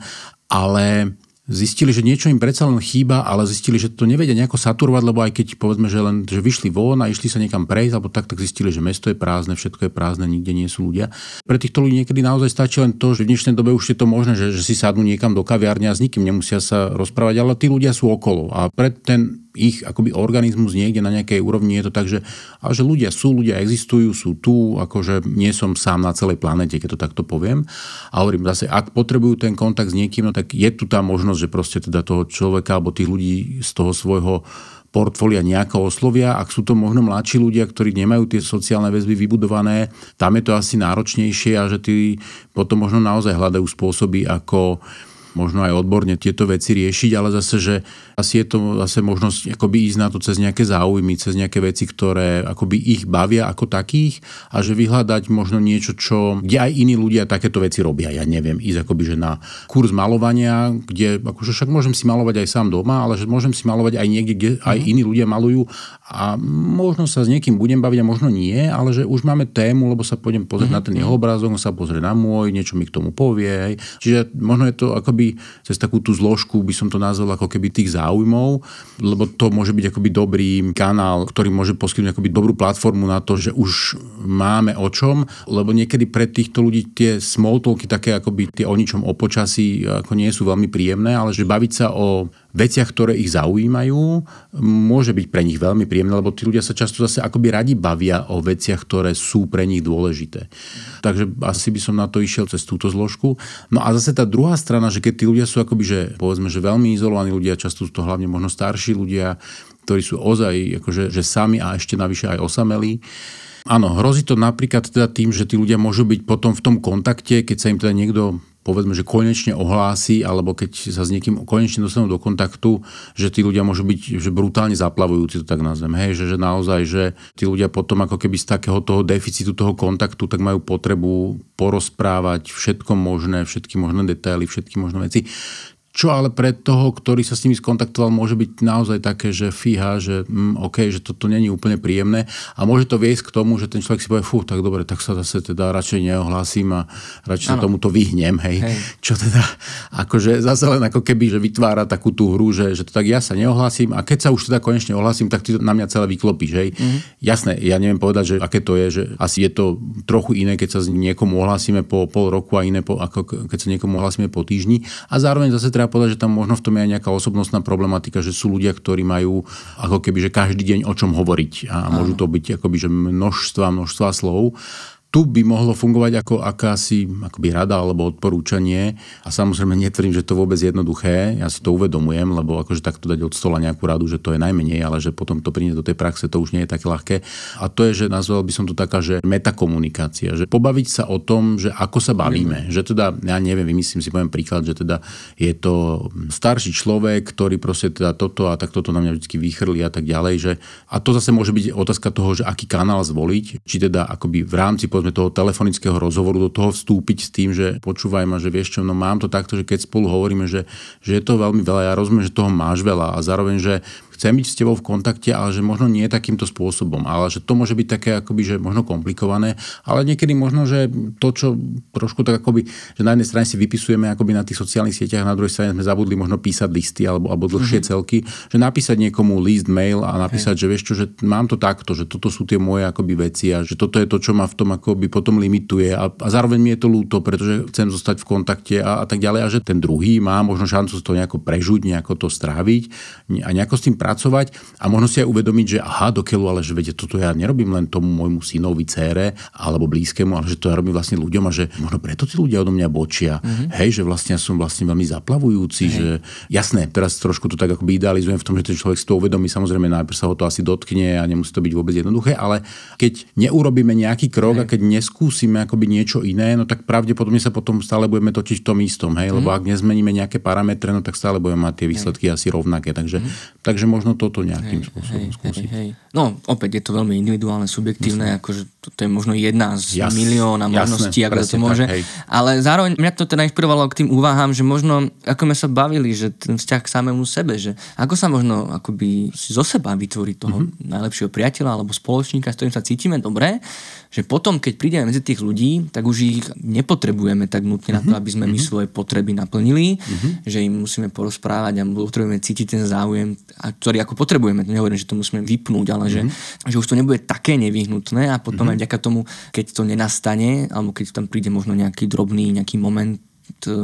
ale zistili, že niečo im predsa len chýba, ale zistili, že to nevedia nejako saturovať, lebo aj keď povedzme, že len že vyšli von a išli sa niekam prejsť, alebo tak, tak zistili, že mesto je prázdne, všetko je prázdne, nikde nie sú ľudia. Pre týchto ľudí niekedy naozaj stačí len to, že v dnešnej dobe už je to možné, že, že si sadnú niekam do kaviárne a s nikým nemusia sa rozprávať, ale tí ľudia sú okolo. A pre ten ich akoby organizmus niekde na nejakej úrovni je to tak, že, a že ľudia sú, ľudia existujú, sú tu, akože nie som sám na celej planete, keď to takto poviem. A hovorím zase, ak potrebujú ten kontakt s niekým, no tak je tu tá možnosť, že proste teda toho človeka alebo tých ľudí z toho svojho portfólia nejako oslovia. Ak sú to možno mladší ľudia, ktorí nemajú tie sociálne väzby vybudované, tam je to asi náročnejšie a že tí potom možno naozaj hľadajú spôsoby, ako možno aj odborne tieto veci riešiť, ale zase, že asi je to zase možnosť akoby ísť na to cez nejaké záujmy, cez nejaké veci, ktoré akoby ich bavia ako takých a že vyhľadať možno niečo, čo, kde aj iní ľudia takéto veci robia. Ja neviem, ísť akoby, že na kurz malovania, kde akože však môžem si malovať aj sám doma, ale že môžem si malovať aj niekde, kde aj mhm. iní ľudia malujú a možno sa s niekým budem baviť a možno nie, ale že už máme tému, lebo sa pôjdem pozrieť mm-hmm. na ten jeho obrázok, on sa pozrie na môj, niečo mi k tomu povie. Čiže možno je to akoby keby cez takú tú zložku by som to nazval ako keby tých záujmov, lebo to môže byť akoby dobrý kanál, ktorý môže poskytnúť akoby dobrú platformu na to, že už máme o čom, lebo niekedy pre týchto ľudí tie small také akoby tie o ničom o počasí ako nie sú veľmi príjemné, ale že baviť sa o veciach, ktoré ich zaujímajú, môže byť pre nich veľmi príjemné, lebo tí ľudia sa často zase akoby radi bavia o veciach, ktoré sú pre nich dôležité. Takže asi by som na to išiel cez túto zložku. No a zase tá druhá strana, že keď tí ľudia sú akoby, že povedzme, že veľmi izolovaní ľudia, často sú to hlavne možno starší ľudia, ktorí sú ozaj akože, že sami a ešte navyše aj osamelí, Áno, hrozí to napríklad teda tým, že tí ľudia môžu byť potom v tom kontakte, keď sa im teda niekto povedzme, že konečne ohlási, alebo keď sa s niekým konečne dostanú do kontaktu, že tí ľudia môžu byť že brutálne zaplavujúci, to tak nazvem. Hej, že, že naozaj, že tí ľudia potom ako keby z takého toho deficitu toho kontaktu, tak majú potrebu porozprávať všetko možné, všetky možné detaily, všetky možné veci čo ale pre toho, ktorý sa s nimi skontaktoval, môže byť naozaj také, že fíha, že mm, OK, že toto není úplne príjemné a môže to viesť k tomu, že ten človek si povie, fú, tak dobre, tak sa zase teda radšej neohlásim a radšej ano. sa tomuto vyhnem, hej. hej. Čo teda, akože zase len ako keby, že vytvára takú tú hru, že, že to tak ja sa neohlásim a keď sa už teda konečne ohlásim, tak ty to na mňa celé vyklopíš, hej. Mm-hmm. Jasné, ja neviem povedať, že aké to je, že asi je to trochu iné, keď sa niekomu ohlásime po pol roku a iné, po, ako keď sa niekomu ohlásime po týždni a zároveň zase treba povedať, že tam možno v tom je aj nejaká osobnostná problematika, že sú ľudia, ktorí majú ako keby, že každý deň o čom hovoriť. A môžu to byť akoby, že množstva, množstva slov tu by mohlo fungovať ako akási akoby rada alebo odporúčanie. A samozrejme netvrdím, že to vôbec jednoduché, ja si to uvedomujem, lebo akože takto dať od stola nejakú radu, že to je najmenej, ale že potom to príde do tej praxe, to už nie je také ľahké. A to je, že nazval by som to taká, že metakomunikácia, že pobaviť sa o tom, že ako sa bavíme, že teda, ja neviem, vymyslím si, poviem príklad, že teda je to starší človek, ktorý proste teda toto a tak toto na mňa vždy vychrli a tak ďalej, že a to zase môže byť otázka toho, že aký kanál zvoliť, či teda akoby v rámci povedzme toho telefonického rozhovoru do toho vstúpiť s tým, že počúvaj ma, že vieš čo, no mám to takto, že keď spolu hovoríme, že, že je to veľmi veľa, ja rozumiem, že toho máš veľa a zároveň, že chcem byť s tebou v kontakte, ale že možno nie takýmto spôsobom. Ale že to môže byť také akoby, že možno komplikované, ale niekedy možno, že to, čo trošku tak akoby, že na jednej strane si vypisujeme akoby na tých sociálnych sieťach, na druhej strane sme zabudli možno písať listy alebo, alebo dlhšie mm-hmm. celky, že napísať niekomu list, mail a napísať, okay. že vieš čo, že mám to takto, že toto sú tie moje akoby veci a že toto je to, čo ma v tom akoby potom limituje a, a zároveň mi je to ľúto, pretože chcem zostať v kontakte a, a tak ďalej a že ten druhý má možno šancu to nejako prežuť, nejako to stráviť a nejako s tým pracovať a možno si aj uvedomiť, že aha, dokeľu, ale že viete, toto ja nerobím len tomu môjmu synovi, cére alebo blízkemu, ale že to ja robím vlastne ľuďom a že možno preto tí ľudia odo mňa bočia. Mm-hmm. Hej, že vlastne ja som vlastne veľmi zaplavujúci, Hej. že jasné, teraz trošku to tak ako idealizujem v tom, že ten človek si to uvedomí, samozrejme najprv sa ho to asi dotkne a nemusí to byť vôbec jednoduché, ale keď neurobíme nejaký krok hej. a keď neskúsime akoby niečo iné, no tak pravdepodobne sa potom stále budeme točiť v tom istom, hej, mm. lebo ak nezmeníme nejaké parametre, no tak stále budeme mať tie výsledky hej. asi rovnaké. Takže, mm. takže možno toto nejakým hej, spôsobom hej, skúsiť. Hej, hej. No, opäť je to veľmi individuálne, subjektívne, Jasne. akože to je možno jedna z Jas, milióna možností, ako to môže. Tak, ale zároveň mňa to teda inšpirovalo k tým úvahám, že možno, ako sme sa bavili, že ten vzťah k samému sebe, že ako sa možno akoby zo seba vytvoriť toho mm-hmm. najlepšieho priateľa alebo spoločníka, s ktorým sa cítime dobre, že potom, keď prídeme medzi tých ľudí, tak už ich nepotrebujeme tak nutne mm-hmm. na to, mhm. aby sme mm-hmm. my mhm. svoje potreby naplnili, mm-hmm. že im musíme porozprávať a potrebujeme cítiť ten záujem, a ktorý ako potrebujeme. Nehovorím, že to musíme vypnúť, ale mm-hmm. že, že už to nebude také nevyhnutné a potom mm-hmm. aj vďaka tomu, keď to nenastane, alebo keď tam príde možno nejaký drobný nejaký moment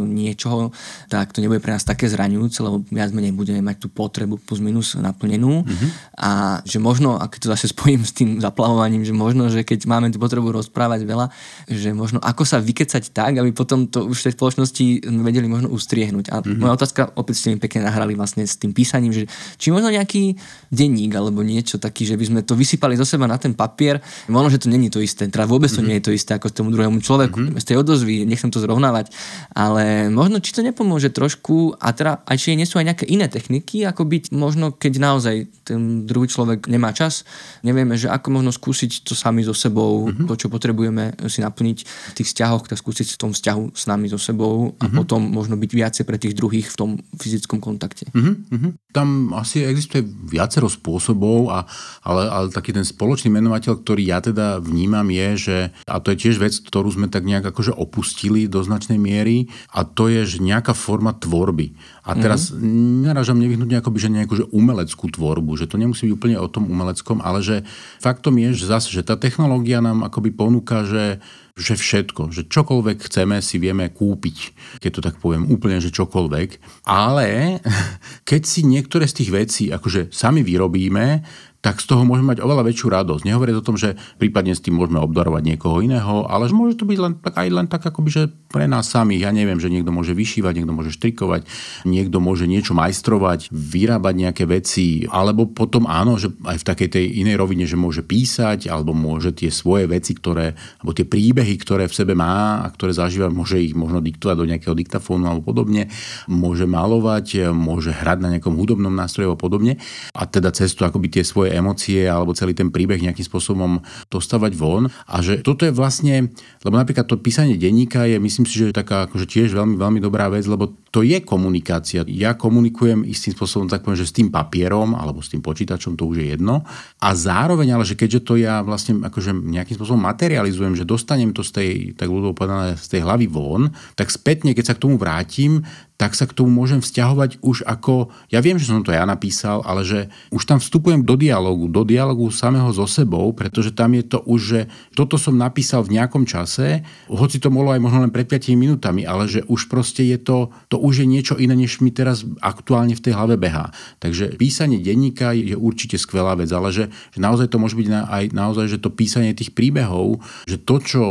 niečoho, tak to nebude pre nás také zraňujúce, lebo viac menej budeme mať tú potrebu plus minus naplnenú mm-hmm. a že možno, ak to zase spojím s tým zaplavovaním, že možno, že keď máme tú potrebu rozprávať veľa, že možno ako sa vykecať tak, aby potom to už v tej spoločnosti vedeli možno ustriehnúť. A mm-hmm. moja otázka, opäť ste mi pekne nahrali vlastne s tým písaním, že či možno nejaký denník alebo niečo taký, že by sme to vysypali zo seba na ten papier, možno, že to není to isté, teda vôbec to mm-hmm. nie je to isté ako tomu druhému človeku, mm-hmm. z tej odozvy, nechcem to zrovnávať, ale možno či to nepomôže trošku a teda aj či nie sú aj nejaké iné techniky, ako byť možno keď naozaj ten druhý človek nemá čas, nevieme, že ako možno skúsiť to sami so sebou, mm-hmm. to čo potrebujeme si naplniť v tých vzťahoch, tak skúsiť v tom vzťahu s nami so sebou a mm-hmm. potom možno byť viacej pre tých druhých v tom fyzickom kontakte. Mm-hmm. Tam asi existuje viacero spôsobov, a, ale, ale taký ten spoločný menovateľ, ktorý ja teda vnímam je, že, a to je tiež vec, ktorú sme tak nejak akože opustili do značnej miery, a to je že nejaká forma tvorby. A teraz mm-hmm. narážam nevyhnutne akoby, že nejakú že umeleckú tvorbu, že to nemusí byť úplne o tom umeleckom, ale že faktom je, že zase, že tá technológia nám akoby ponúka, že že všetko, že čokoľvek chceme si vieme kúpiť, keď to tak poviem, úplne, že čokoľvek. Ale keď si niektoré z tých vecí akože sami vyrobíme, tak z toho môžeme mať oveľa väčšiu radosť. Nehovoriť o tom, že prípadne s tým môžeme obdarovať niekoho iného, ale že môže to byť len, aj len tak, akoby, že pre nás samých. Ja neviem, že niekto môže vyšívať, niekto môže štrikovať, niekto môže niečo majstrovať, vyrábať nejaké veci, alebo potom áno, že aj v takej tej inej rovine, že môže písať, alebo môže tie svoje veci, ktoré, alebo tie príbehy, ktoré v sebe má a ktoré zažíva, môže ich možno diktovať do nejakého diktafónu alebo podobne, môže malovať, môže hrať na nejakom hudobnom nástroji a podobne. A teda cestu akoby tie svoje emócie alebo celý ten príbeh nejakým spôsobom dostávať von. A že toto je vlastne, lebo napríklad to písanie denníka je, myslím si, že taká akože tiež veľmi, veľmi dobrá vec, lebo to je komunikácia. Ja komunikujem istým spôsobom, tak poviem, že s tým papierom alebo s tým počítačom, to už je jedno. A zároveň, ale že keďže to ja vlastne akože nejakým spôsobom materializujem, že dostanem to z tej, tak ľudovo povedané, z tej hlavy von, tak spätne, keď sa k tomu vrátim, tak sa k tomu môžem vzťahovať už ako, ja viem, že som to ja napísal, ale že už tam vstupujem do dialogu, do dialogu samého so sebou, pretože tam je to už, že toto som napísal v nejakom čase, hoci to bolo aj možno len pred 5 minútami, ale že už proste je to, to už je niečo iné, než mi teraz aktuálne v tej hlave behá. Takže písanie denníka je určite skvelá vec, ale že, že naozaj to môže byť aj naozaj, že to písanie tých príbehov, že to, čo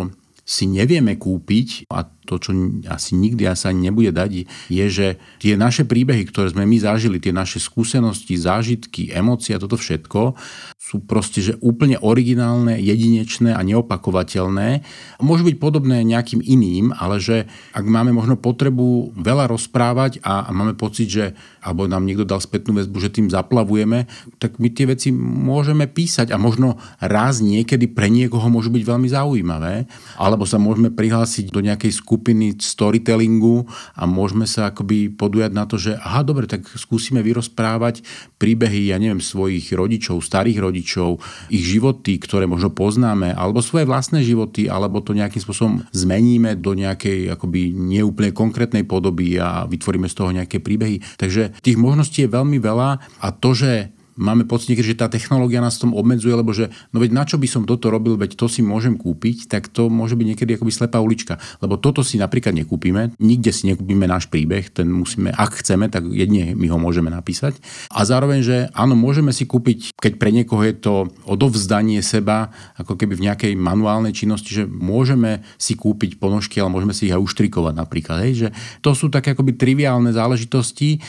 si nevieme kúpiť a to, čo asi nikdy sa ani nebude dať, je, že tie naše príbehy, ktoré sme my zažili, tie naše skúsenosti, zážitky, emócie a toto všetko sú proste že úplne originálne, jedinečné a neopakovateľné. Môžu byť podobné nejakým iným, ale že ak máme možno potrebu veľa rozprávať a, a máme pocit, že alebo nám niekto dal spätnú väzbu, že tým zaplavujeme, tak my tie veci môžeme písať a možno raz niekedy pre niekoho môžu byť veľmi zaujímavé, alebo sa môžeme prihlásiť do nejakej skupiny skupiny storytellingu a môžeme sa akoby podujať na to, že aha, dobre, tak skúsime vyrozprávať príbehy, ja neviem, svojich rodičov, starých rodičov, ich životy, ktoré možno poznáme, alebo svoje vlastné životy, alebo to nejakým spôsobom zmeníme do nejakej akoby neúplne konkrétnej podoby a vytvoríme z toho nejaké príbehy. Takže tých možností je veľmi veľa a to, že máme pocit že tá technológia nás tom obmedzuje, lebo že no veď na čo by som toto robil, veď to si môžem kúpiť, tak to môže byť niekedy akoby slepá ulička. Lebo toto si napríklad nekúpime, nikde si nekúpime náš príbeh, ten musíme, ak chceme, tak jedne my ho môžeme napísať. A zároveň, že áno, môžeme si kúpiť, keď pre niekoho je to odovzdanie seba, ako keby v nejakej manuálnej činnosti, že môžeme si kúpiť ponožky, ale môžeme si ich aj uštrikovať napríklad. Hej, že to sú také akoby triviálne záležitosti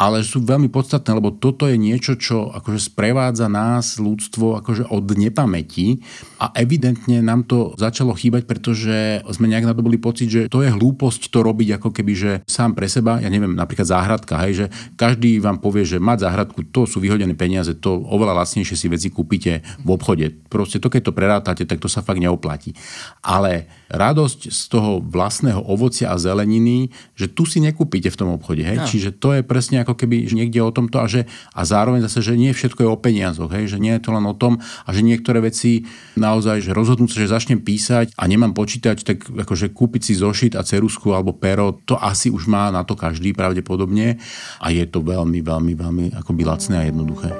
ale sú veľmi podstatné, lebo toto je niečo, čo akože sprevádza nás, ľudstvo, akože od nepamäti a evidentne nám to začalo chýbať, pretože sme nejak nadobili pocit, že to je hlúposť to robiť ako keby, že sám pre seba, ja neviem, napríklad záhradka, hej, že každý vám povie, že mať záhradku, to sú vyhodené peniaze, to oveľa lacnejšie si veci kúpite v obchode. Proste to, keď to prerátate, tak to sa fakt neoplatí. Ale radosť z toho vlastného ovocia a zeleniny, že tu si nekúpite v tom obchode. Hej? No. Čiže to je presne ako keby niekde o tomto a, že, a zároveň zase, že nie všetko je o peniazoch, hej? že nie je to len o tom a že niektoré veci naozaj, že rozhodnúť sa, že začnem písať a nemám počítať, tak akože kúpiť si zošit a cerusku alebo pero, to asi už má na to každý pravdepodobne a je to veľmi, veľmi, veľmi akoby lacné a jednoduché.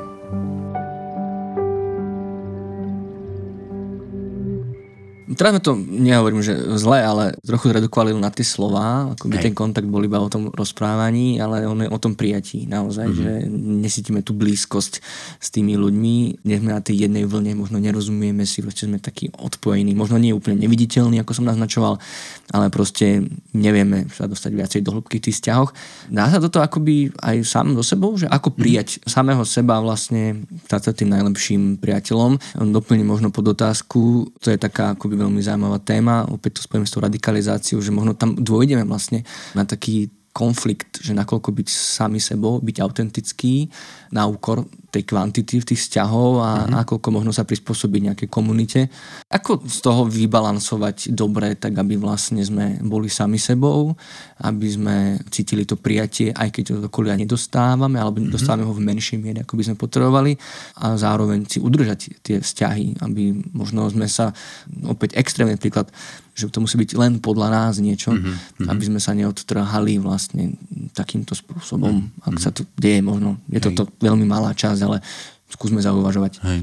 Teraz to nehovorím, že zle, ale trochu zredukovali na tie slova, ako by ten kontakt bol iba o tom rozprávaní, ale on je o tom prijatí naozaj, mm-hmm. že nesítime tú blízkosť s tými ľuďmi, nie sme na tej jednej vlne, možno nerozumieme si, proste sme takí odpojení, možno nie úplne neviditeľní, ako som naznačoval, ale proste nevieme sa dostať viacej do hĺbky v tých vzťahoch. Dá sa toto akoby aj sám so sebou, že ako prijať mm-hmm. samého seba vlastne stať sa tým najlepším priateľom. Doplním možno pod otázku, to je taká akoby veľmi zaujímavá téma, opäť to spojím s tou radikalizáciou, že možno tam dôjdeme vlastne na taký konflikt, že nakoľko byť sami sebou, byť autentický na úkor tej kvantity v tých vzťahov a mm-hmm. ako možno sa prispôsobiť nejakej komunite. Ako z toho vybalansovať dobre, tak aby vlastne sme boli sami sebou, aby sme cítili to prijatie, aj keď to okolia nedostávame, alebo mm-hmm. dostávame ho v menšej miere, ako by sme potrebovali a zároveň si udržať tie vzťahy, aby možno sme sa, opäť extrémny príklad, že to musí byť len podľa nás niečo, mm-hmm. aby sme sa neodtrhali vlastne takýmto spôsobom, mm-hmm. ak sa to deje možno. Je to, to veľmi malá časť, ale skúsme zauvažovať. Hej.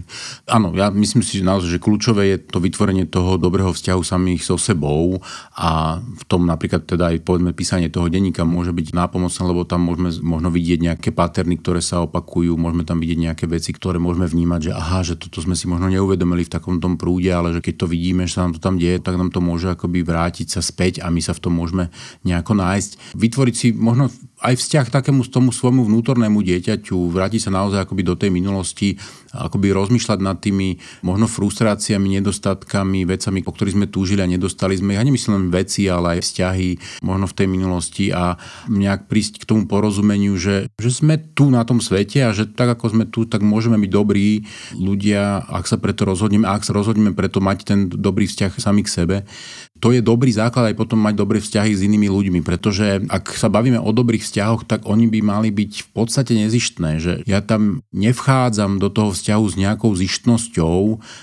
Áno, ja myslím si že naozaj, že kľúčové je to vytvorenie toho dobrého vzťahu samých so sebou a v tom napríklad teda aj povedzme písanie toho denníka môže byť nápomocné, lebo tam môžeme možno vidieť nejaké paterny, ktoré sa opakujú, môžeme tam vidieť nejaké veci, ktoré môžeme vnímať, že aha, že toto sme si možno neuvedomili v takom tom prúde, ale že keď to vidíme, že sa nám to tam deje, tak nám to môže akoby vrátiť sa späť a my sa v tom môžeme nejako nájsť. Vytvoriť si možno aj vzťah takému tomu svojmu vnútornému dieťaťu, vrátiť sa naozaj akoby do tej minulosti, akoby rozmýšľať nad tými možno frustráciami, nedostatkami, vecami, po ktorých sme túžili a nedostali sme ich. A nemyslím len veci, ale aj vzťahy možno v tej minulosti a nejak prísť k tomu porozumeniu, že, že sme tu na tom svete a že tak ako sme tu, tak môžeme byť dobrí ľudia, ak sa preto rozhodneme, a ak sa rozhodneme preto mať ten dobrý vzťah sami k sebe, to je dobrý základ aj potom mať dobré vzťahy s inými ľuďmi, pretože ak sa bavíme o dobrých vzťahoch, tak oni by mali byť v podstate nezištné, že ja tam nevchádzam do toho vzťahu s nejakou zištnosťou,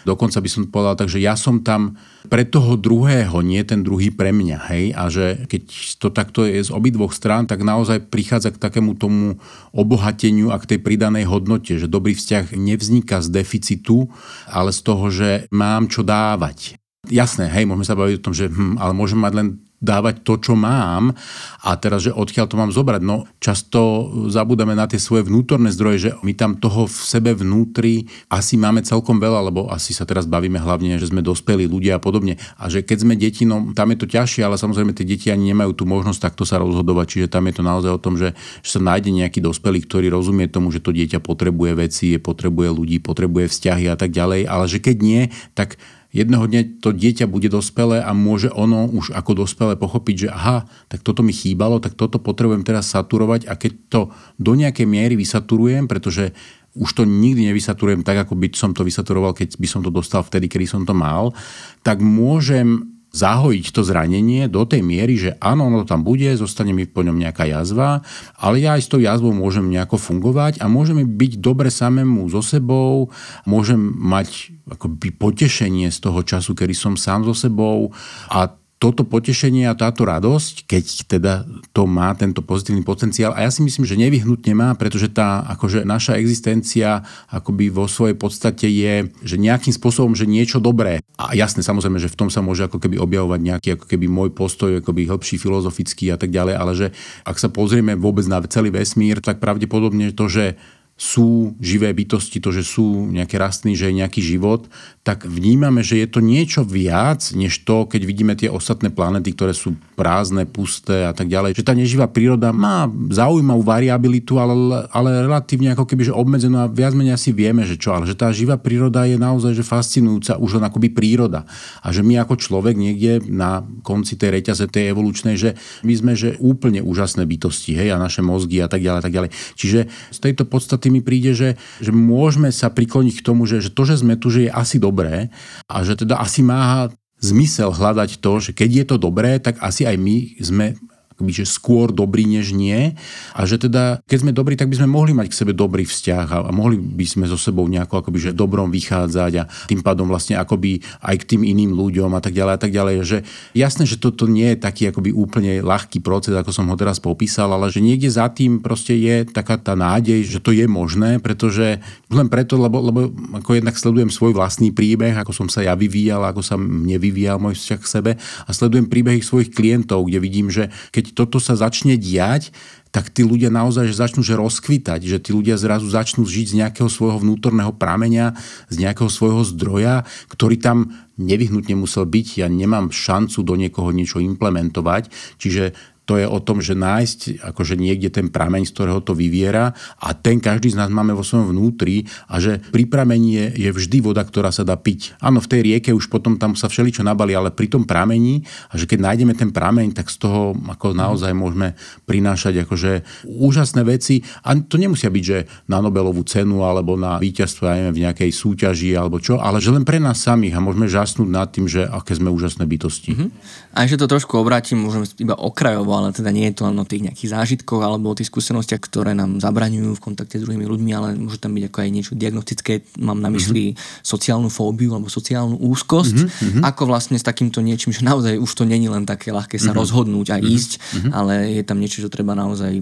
dokonca by som povedal tak, že ja som tam pre toho druhého, nie ten druhý pre mňa, hej, a že keď to takto je z obidvoch strán, tak naozaj prichádza k takému tomu obohateniu a k tej pridanej hodnote, že dobrý vzťah nevzniká z deficitu, ale z toho, že mám čo dávať. Jasné, hej, môžeme sa baviť o tom, že hm, ale môžem mať len dávať to, čo mám a teraz, že odkiaľ to mám zobrať. No často zabúdame na tie svoje vnútorné zdroje, že my tam toho v sebe vnútri asi máme celkom veľa, lebo asi sa teraz bavíme hlavne, že sme dospelí ľudia a podobne. A že keď sme deti, no tam je to ťažšie, ale samozrejme tie deti ani nemajú tú možnosť takto sa rozhodovať, čiže tam je to naozaj o tom, že, že sa nájde nejaký dospelý, ktorý rozumie tomu, že to dieťa potrebuje veci, potrebuje ľudí, potrebuje vzťahy a tak ďalej, ale že keď nie, tak jedného dňa to dieťa bude dospelé a môže ono už ako dospelé pochopiť, že aha, tak toto mi chýbalo, tak toto potrebujem teraz saturovať a keď to do nejakej miery vysaturujem, pretože už to nikdy nevysaturujem tak, ako by som to vysaturoval, keď by som to dostal vtedy, kedy som to mal, tak môžem zahojiť to zranenie do tej miery, že áno, ono tam bude, zostane mi po ňom nejaká jazva, ale ja aj s tou jazvou môžem nejako fungovať a môžem byť dobre samému so sebou, môžem mať akoby potešenie z toho času, kedy som sám so sebou a toto potešenie a táto radosť, keď teda to má tento pozitívny potenciál, a ja si myslím, že nevyhnutne má, pretože tá akože naša existencia akoby vo svojej podstate je, že nejakým spôsobom, že niečo dobré. A jasne, samozrejme, že v tom sa môže ako keby objavovať nejaký ako keby môj postoj, akoby hĺbší filozofický a tak ďalej, ale že ak sa pozrieme vôbec na celý vesmír, tak pravdepodobne to, že sú živé bytosti, to, že sú nejaké rastliny, že je nejaký život, tak vnímame, že je to niečo viac, než to, keď vidíme tie ostatné planety, ktoré sú prázdne, pusté a tak ďalej. Že tá neživá príroda má zaujímavú variabilitu, ale, ale relatívne ako keby že obmedzenú a viac menej asi vieme, že čo. Ale že tá živá príroda je naozaj že fascinujúca už len akoby príroda. A že my ako človek niekde na konci tej reťaze, tej evolučnej, že my sme že úplne úžasné bytosti, hej, a naše mozgy a tak ďalej, a tak ďalej. Čiže z tejto podstaty podstaty mi príde, že, že môžeme sa prikloniť k tomu, že, že to, že sme tu, že je asi dobré a že teda asi má zmysel hľadať to, že keď je to dobré, tak asi aj my sme akoby, že skôr dobrý než nie. A že teda, keď sme dobrí, tak by sme mohli mať k sebe dobrý vzťah a, a mohli by sme so sebou nejako akoby, že dobrom vychádzať a tým pádom vlastne akoby aj k tým iným ľuďom a tak ďalej a tak ďalej. Že jasné, že toto nie je taký akoby úplne ľahký proces, ako som ho teraz popísal, ale že niekde za tým proste je taká tá nádej, že to je možné, pretože len preto, lebo, lebo ako jednak sledujem svoj vlastný príbeh, ako som sa ja vyvíjal, ako sa mne vyvíjal môj vzťah k sebe a sledujem príbehy svojich klientov, kde vidím, že keď keď toto sa začne diať, tak tí ľudia naozaj že začnú že rozkvitať, že tí ľudia zrazu začnú žiť z nejakého svojho vnútorného prameňa, z nejakého svojho zdroja, ktorý tam nevyhnutne musel byť. Ja nemám šancu do niekoho niečo implementovať. Čiže to je o tom, že nájsť akože niekde ten prameň, z ktorého to vyviera a ten každý z nás máme vo svojom vnútri a že pri pramení je, je vždy voda, ktorá sa dá piť. Áno, v tej rieke už potom tam sa všeličo nabali, ale pri tom pramení a že keď nájdeme ten prameň, tak z toho ako naozaj môžeme prinášať akože úžasné veci a to nemusia byť, že na Nobelovú cenu alebo na víťazstvo ja v nejakej súťaži alebo čo, ale že len pre nás samých a môžeme žasnúť nad tým, že aké sme úžasné bytosti. Mm-hmm. A ešte to trošku obrátim, môžeme iba okrajovo, ale teda nie je to len o tých nejakých zážitkoch alebo o tých skúsenostiach, ktoré nám zabraňujú v kontakte s druhými ľuďmi, ale môže tam byť ako aj niečo diagnostické. Mám na mysli mm-hmm. sociálnu fóbiu alebo sociálnu úzkosť. Mm-hmm. Ako vlastne s takýmto niečím, že naozaj už to není len také ľahké sa mm-hmm. rozhodnúť a mm-hmm. ísť, mm-hmm. ale je tam niečo, čo treba naozaj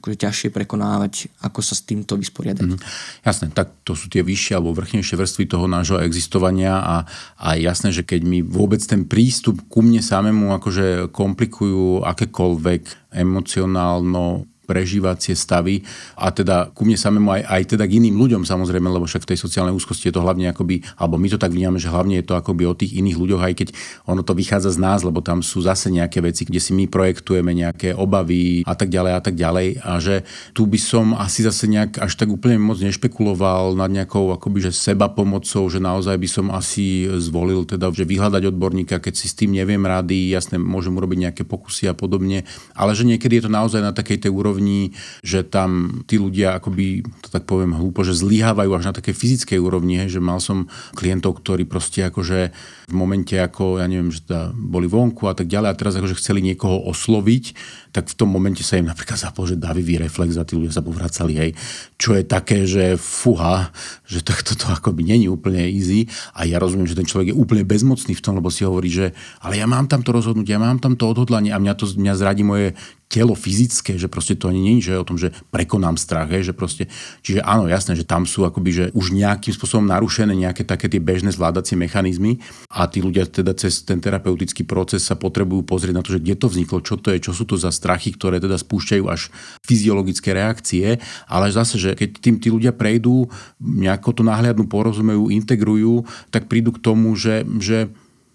akože ťažšie prekonávať, ako sa s týmto vysporiadať. Mm-hmm. Jasné, tak to sú tie vyššie alebo vrchnejšie vrstvy toho nášho existovania a, a jasné, že keď mi vôbec ten prístup ku mne samému akože komplikujú akékoľvek emocionálno prežívacie stavy a teda ku mne samému aj, aj teda k iným ľuďom samozrejme, lebo však v tej sociálnej úzkosti je to hlavne akoby, alebo my to tak vnímame, že hlavne je to akoby o tých iných ľuďoch, aj keď ono to vychádza z nás, lebo tam sú zase nejaké veci, kde si my projektujeme nejaké obavy a tak ďalej a tak ďalej. A že tu by som asi zase nejak až tak úplne moc nešpekuloval nad nejakou akoby, že seba pomocou, že naozaj by som asi zvolil teda, že vyhľadať odborníka, keď si s tým neviem rady, jasne môžem urobiť nejaké pokusy a podobne, ale že niekedy je to naozaj na takej tej úrovni úrovni, že tam tí ľudia akoby, to tak poviem hlúpo, že zlyhávajú až na takej fyzickej úrovni, že mal som klientov, ktorí proste akože v momente ako, ja neviem, že teda boli vonku a tak ďalej a teraz akože chceli niekoho osloviť, tak v tom momente sa im napríklad zapol, že davivý reflex a tí ľudia sa povracali, hej, čo je také, že fuha, že tak toto akoby není úplne easy a ja rozumiem, že ten človek je úplne bezmocný v tom, lebo si hovorí, že ale ja mám tam to rozhodnutie, ja mám tam to odhodlanie a mňa to mňa zradí moje telo fyzické, že proste to ani nie je o tom, že prekonám strach, že proste, čiže áno, jasné, že tam sú akoby, že už nejakým spôsobom narušené nejaké také tie bežné zvládacie mechanizmy a tí ľudia teda cez ten terapeutický proces sa potrebujú pozrieť na to, že kde to vzniklo, čo to je, čo sú to za strachy, ktoré teda spúšťajú až fyziologické reakcie, ale zase, že keď tým tí ľudia prejdú, nejako to náhľadnú porozumejú, integrujú, tak prídu k tomu, že, že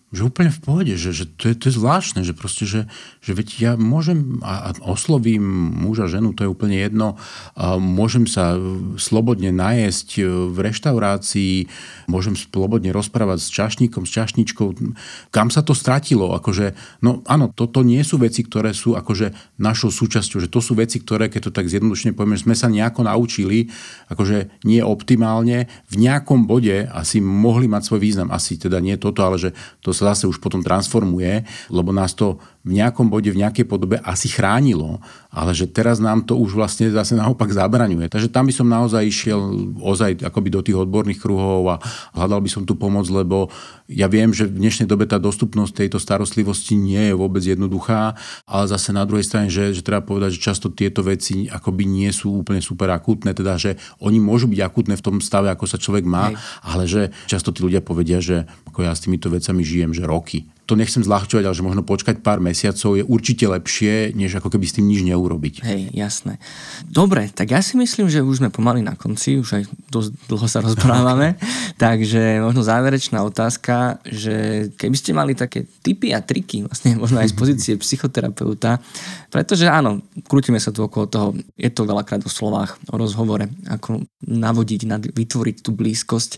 že úplne v pohode, že, že to, je, to je zvláštne, že proste, že, že veď ja môžem a, a oslovím muža, ženu, to je úplne jedno, a môžem sa slobodne najesť v reštaurácii, môžem slobodne rozprávať s čašníkom, s čašničkou, kam sa to stratilo, akože, no áno, toto nie sú veci, ktoré sú akože našou súčasťou, že to sú veci, ktoré, keď to tak zjednodušene povieme, sme sa nejako naučili, akože nie optimálne, v nejakom bode asi mohli mať svoj význam, asi teda nie toto, ale že to sa zase už potom transformuje, lebo nás to v nejakom bode, v nejakej podobe asi chránilo, ale že teraz nám to už vlastne zase naopak zabraňuje. Takže tam by som naozaj išiel ozaj akoby do tých odborných kruhov a hľadal by som tu pomoc, lebo ja viem, že v dnešnej dobe tá dostupnosť tejto starostlivosti nie je vôbec jednoduchá, ale zase na druhej strane, že, že treba povedať, že často tieto veci akoby nie sú úplne super akútne, teda že oni môžu byť akútne v tom stave, ako sa človek má, Hej. ale že často tí ľudia povedia, že ako ja s týmito vecami žijem, že roky to nechcem zľahčovať, ale že možno počkať pár mesiacov je určite lepšie, než ako keby s tým nič neurobiť. Hej, jasné. Dobre, tak ja si myslím, že už sme pomaly na konci, už aj dosť dlho sa rozprávame, takže možno záverečná otázka, že keby ste mali také tipy a triky, vlastne možno aj z pozície psychoterapeuta, pretože áno, krútime sa tu okolo toho, je to veľakrát o slovách, o rozhovore, ako navodiť, vytvoriť tú blízkosť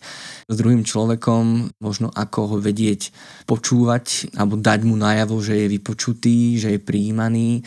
s druhým človekom, možno ako ho vedieť počúvať, alebo dať mu najavo, že je vypočutý, že je prijímaný,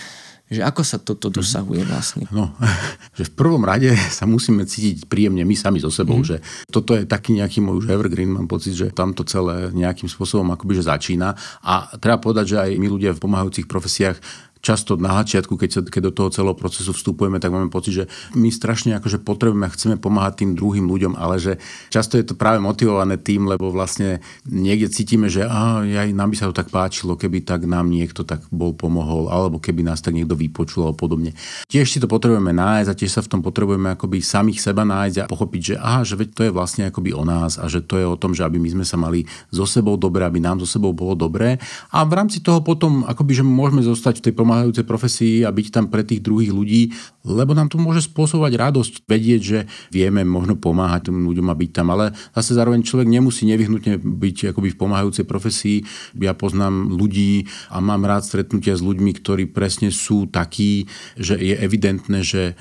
že ako sa toto mhm. dosahuje vlastne? No, že v prvom rade sa musíme cítiť príjemne my sami so sebou, mm. že toto je taký nejaký môj už evergreen, mám pocit, že tam to celé nejakým spôsobom akoby že začína a treba povedať, že aj my ľudia v pomáhajúcich profesiách často na začiatku, keď, sa, keď do toho celého procesu vstupujeme, tak máme pocit, že my strašne akože potrebujeme a chceme pomáhať tým druhým ľuďom, ale že často je to práve motivované tým, lebo vlastne niekde cítime, že á, aj nám by sa to tak páčilo, keby tak nám niekto tak bol pomohol, alebo keby nás tak niekto vypočul alebo podobne. Tiež si to potrebujeme nájsť a tiež sa v tom potrebujeme akoby samých seba nájsť a pochopiť, že aha, že veď to je vlastne akoby o nás a že to je o tom, že aby my sme sa mali so sebou dobre, aby nám so sebou bolo dobré a v rámci toho potom akoby, že môžeme zostať v tej pomáhajúcej profesii a byť tam pre tých druhých ľudí, lebo nám to môže spôsobovať radosť vedieť, že vieme možno pomáhať tým ľuďom a byť tam, ale zase zároveň človek nemusí nevyhnutne byť akoby v pomáhajúcej profesii. Ja poznám ľudí a mám rád stretnutia s ľuďmi, ktorí presne sú takí, že je evidentné, že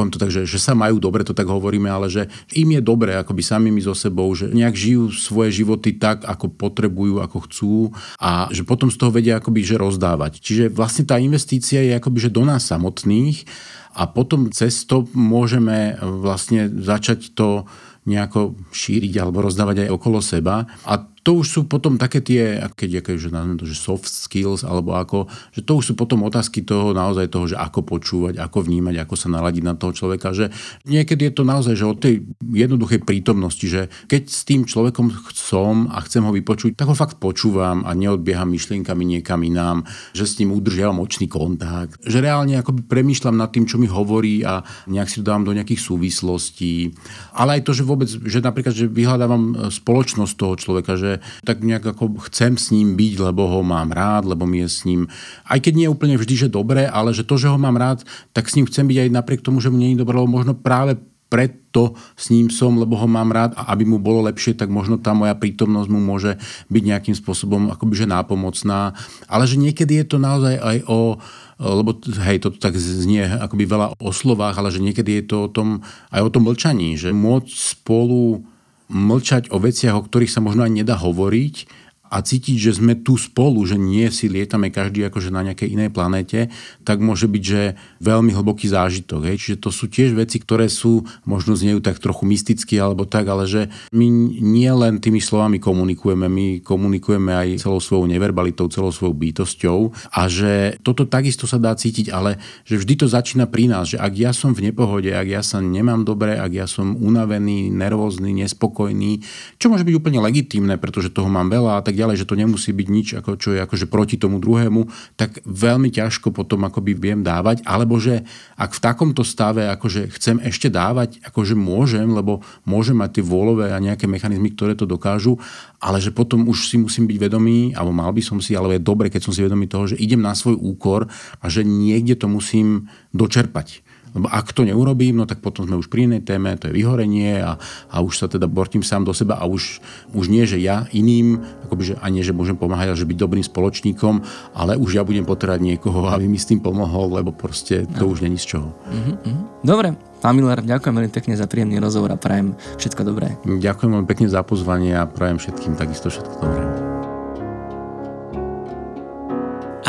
poviem to tak, že, že sa majú dobre, to tak hovoríme, ale že im je dobre akoby samými so sebou, že nejak žijú svoje životy tak, ako potrebujú, ako chcú a že potom z toho vedia akoby že rozdávať. Čiže vlastne tá investícia je akoby že do nás samotných a potom cez to môžeme vlastne začať to nejako šíriť alebo rozdávať aj okolo seba. A to už sú potom také tie, keď aké, že to, že soft skills, alebo ako, že to už sú potom otázky toho naozaj toho, že ako počúvať, ako vnímať, ako sa naladiť na toho človeka, že niekedy je to naozaj, že od tej jednoduchej prítomnosti, že keď s tým človekom som a chcem ho vypočuť, tak ho fakt počúvam a neodbieham myšlienkami niekam inám, že s ním udržiavam očný kontakt, že reálne akoby premýšľam nad tým, čo mi hovorí a nejak si to dám do nejakých súvislostí. Ale aj to, že vôbec, že napríklad, že vyhľadávam spoločnosť toho človeka, že tak nejak ako chcem s ním byť, lebo ho mám rád, lebo mi je s ním, aj keď nie je úplne vždy, že dobre, ale že to, že ho mám rád, tak s ním chcem byť aj napriek tomu, že mu nie je dobre, lebo možno práve preto s ním som, lebo ho mám rád a aby mu bolo lepšie, tak možno tá moja prítomnosť mu môže byť nejakým spôsobom akoby že nápomocná. Ale že niekedy je to naozaj aj o lebo hej, to tak znie akoby veľa o slovách, ale že niekedy je to o tom, aj o tom mlčaní, že môcť spolu mlčať o veciach, o ktorých sa možno aj nedá hovoriť a cítiť, že sme tu spolu, že nie si lietame každý akože na nejakej inej planéte, tak môže byť, že veľmi hlboký zážitok. Hej. Čiže to sú tiež veci, ktoré sú, možno znejú tak trochu mysticky alebo tak, ale že my nie len tými slovami komunikujeme, my komunikujeme aj celou svojou neverbalitou, celou svojou bytosťou a že toto takisto sa dá cítiť, ale že vždy to začína pri nás, že ak ja som v nepohode, ak ja sa nemám dobre, ak ja som unavený, nervózny, nespokojný, čo môže byť úplne legitímne, pretože toho mám veľa a tak ďalej, že to nemusí byť nič, ako, čo je akože proti tomu druhému, tak veľmi ťažko potom akoby viem dávať, alebo že ak v takomto stave akože chcem ešte dávať, akože môžem, lebo môžem mať tie vôľové a nejaké mechanizmy, ktoré to dokážu, ale že potom už si musím byť vedomý, alebo mal by som si, ale je dobre, keď som si vedomý toho, že idem na svoj úkor a že niekde to musím dočerpať. Lebo ak to neurobím, no tak potom sme už pri inej téme, to je vyhorenie a, a už sa teda bortím sám do seba a už, už nie, že ja iným, akoby, že, a nie, že môžem pomáhať, ale že byť dobrým spoločníkom, ale už ja budem potrebať niekoho, aby mi s tým pomohol, lebo proste to no. už není z čoho. Mm-hmm. Dobre, Pán Miller, ďakujem veľmi pekne za príjemný rozhovor a prajem všetko dobré. Ďakujem veľmi pekne za pozvanie a prajem všetkým takisto všetko dobré.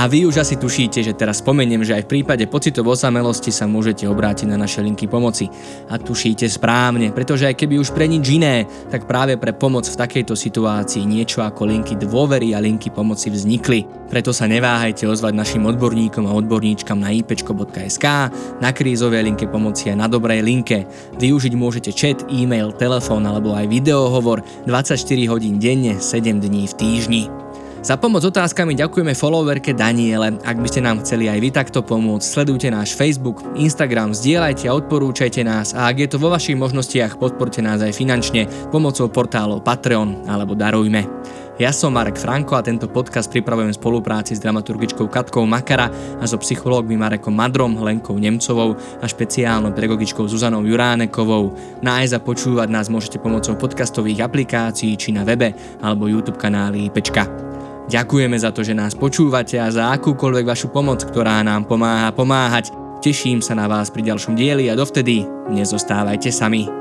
A vy už asi tušíte, že teraz spomeniem, že aj v prípade pocitov osamelosti sa môžete obrátiť na naše linky pomoci. A tušíte správne, pretože aj keby už pre nič iné, tak práve pre pomoc v takejto situácii niečo ako linky dôvery a linky pomoci vznikli. Preto sa neváhajte ozvať našim odborníkom a odborníčkam na ipečko.sk, na krízové linke pomoci a na dobrej linke. Využiť môžete chat, e-mail, telefón alebo aj videohovor 24 hodín denne, 7 dní v týždni. Za pomoc otázkami ďakujeme followerke Daniele. Ak by ste nám chceli aj vy takto pomôcť, sledujte náš Facebook, Instagram, zdieľajte a odporúčajte nás a ak je to vo vašich možnostiach, podporte nás aj finančne pomocou portálov Patreon alebo Darujme. Ja som Marek Franko a tento podcast pripravujem v spolupráci s dramaturgičkou Katkou Makara a so psychológmi Marekom Madrom, Lenkou Nemcovou a špeciálnou pedagogičkou Zuzanou Juránekovou. Nájsť a počúvať nás môžete pomocou podcastových aplikácií či na webe alebo YouTube kanály Pečka. Ďakujeme za to, že nás počúvate a za akúkoľvek vašu pomoc, ktorá nám pomáha pomáhať. Teším sa na vás pri ďalšom dieli a dovtedy nezostávajte sami.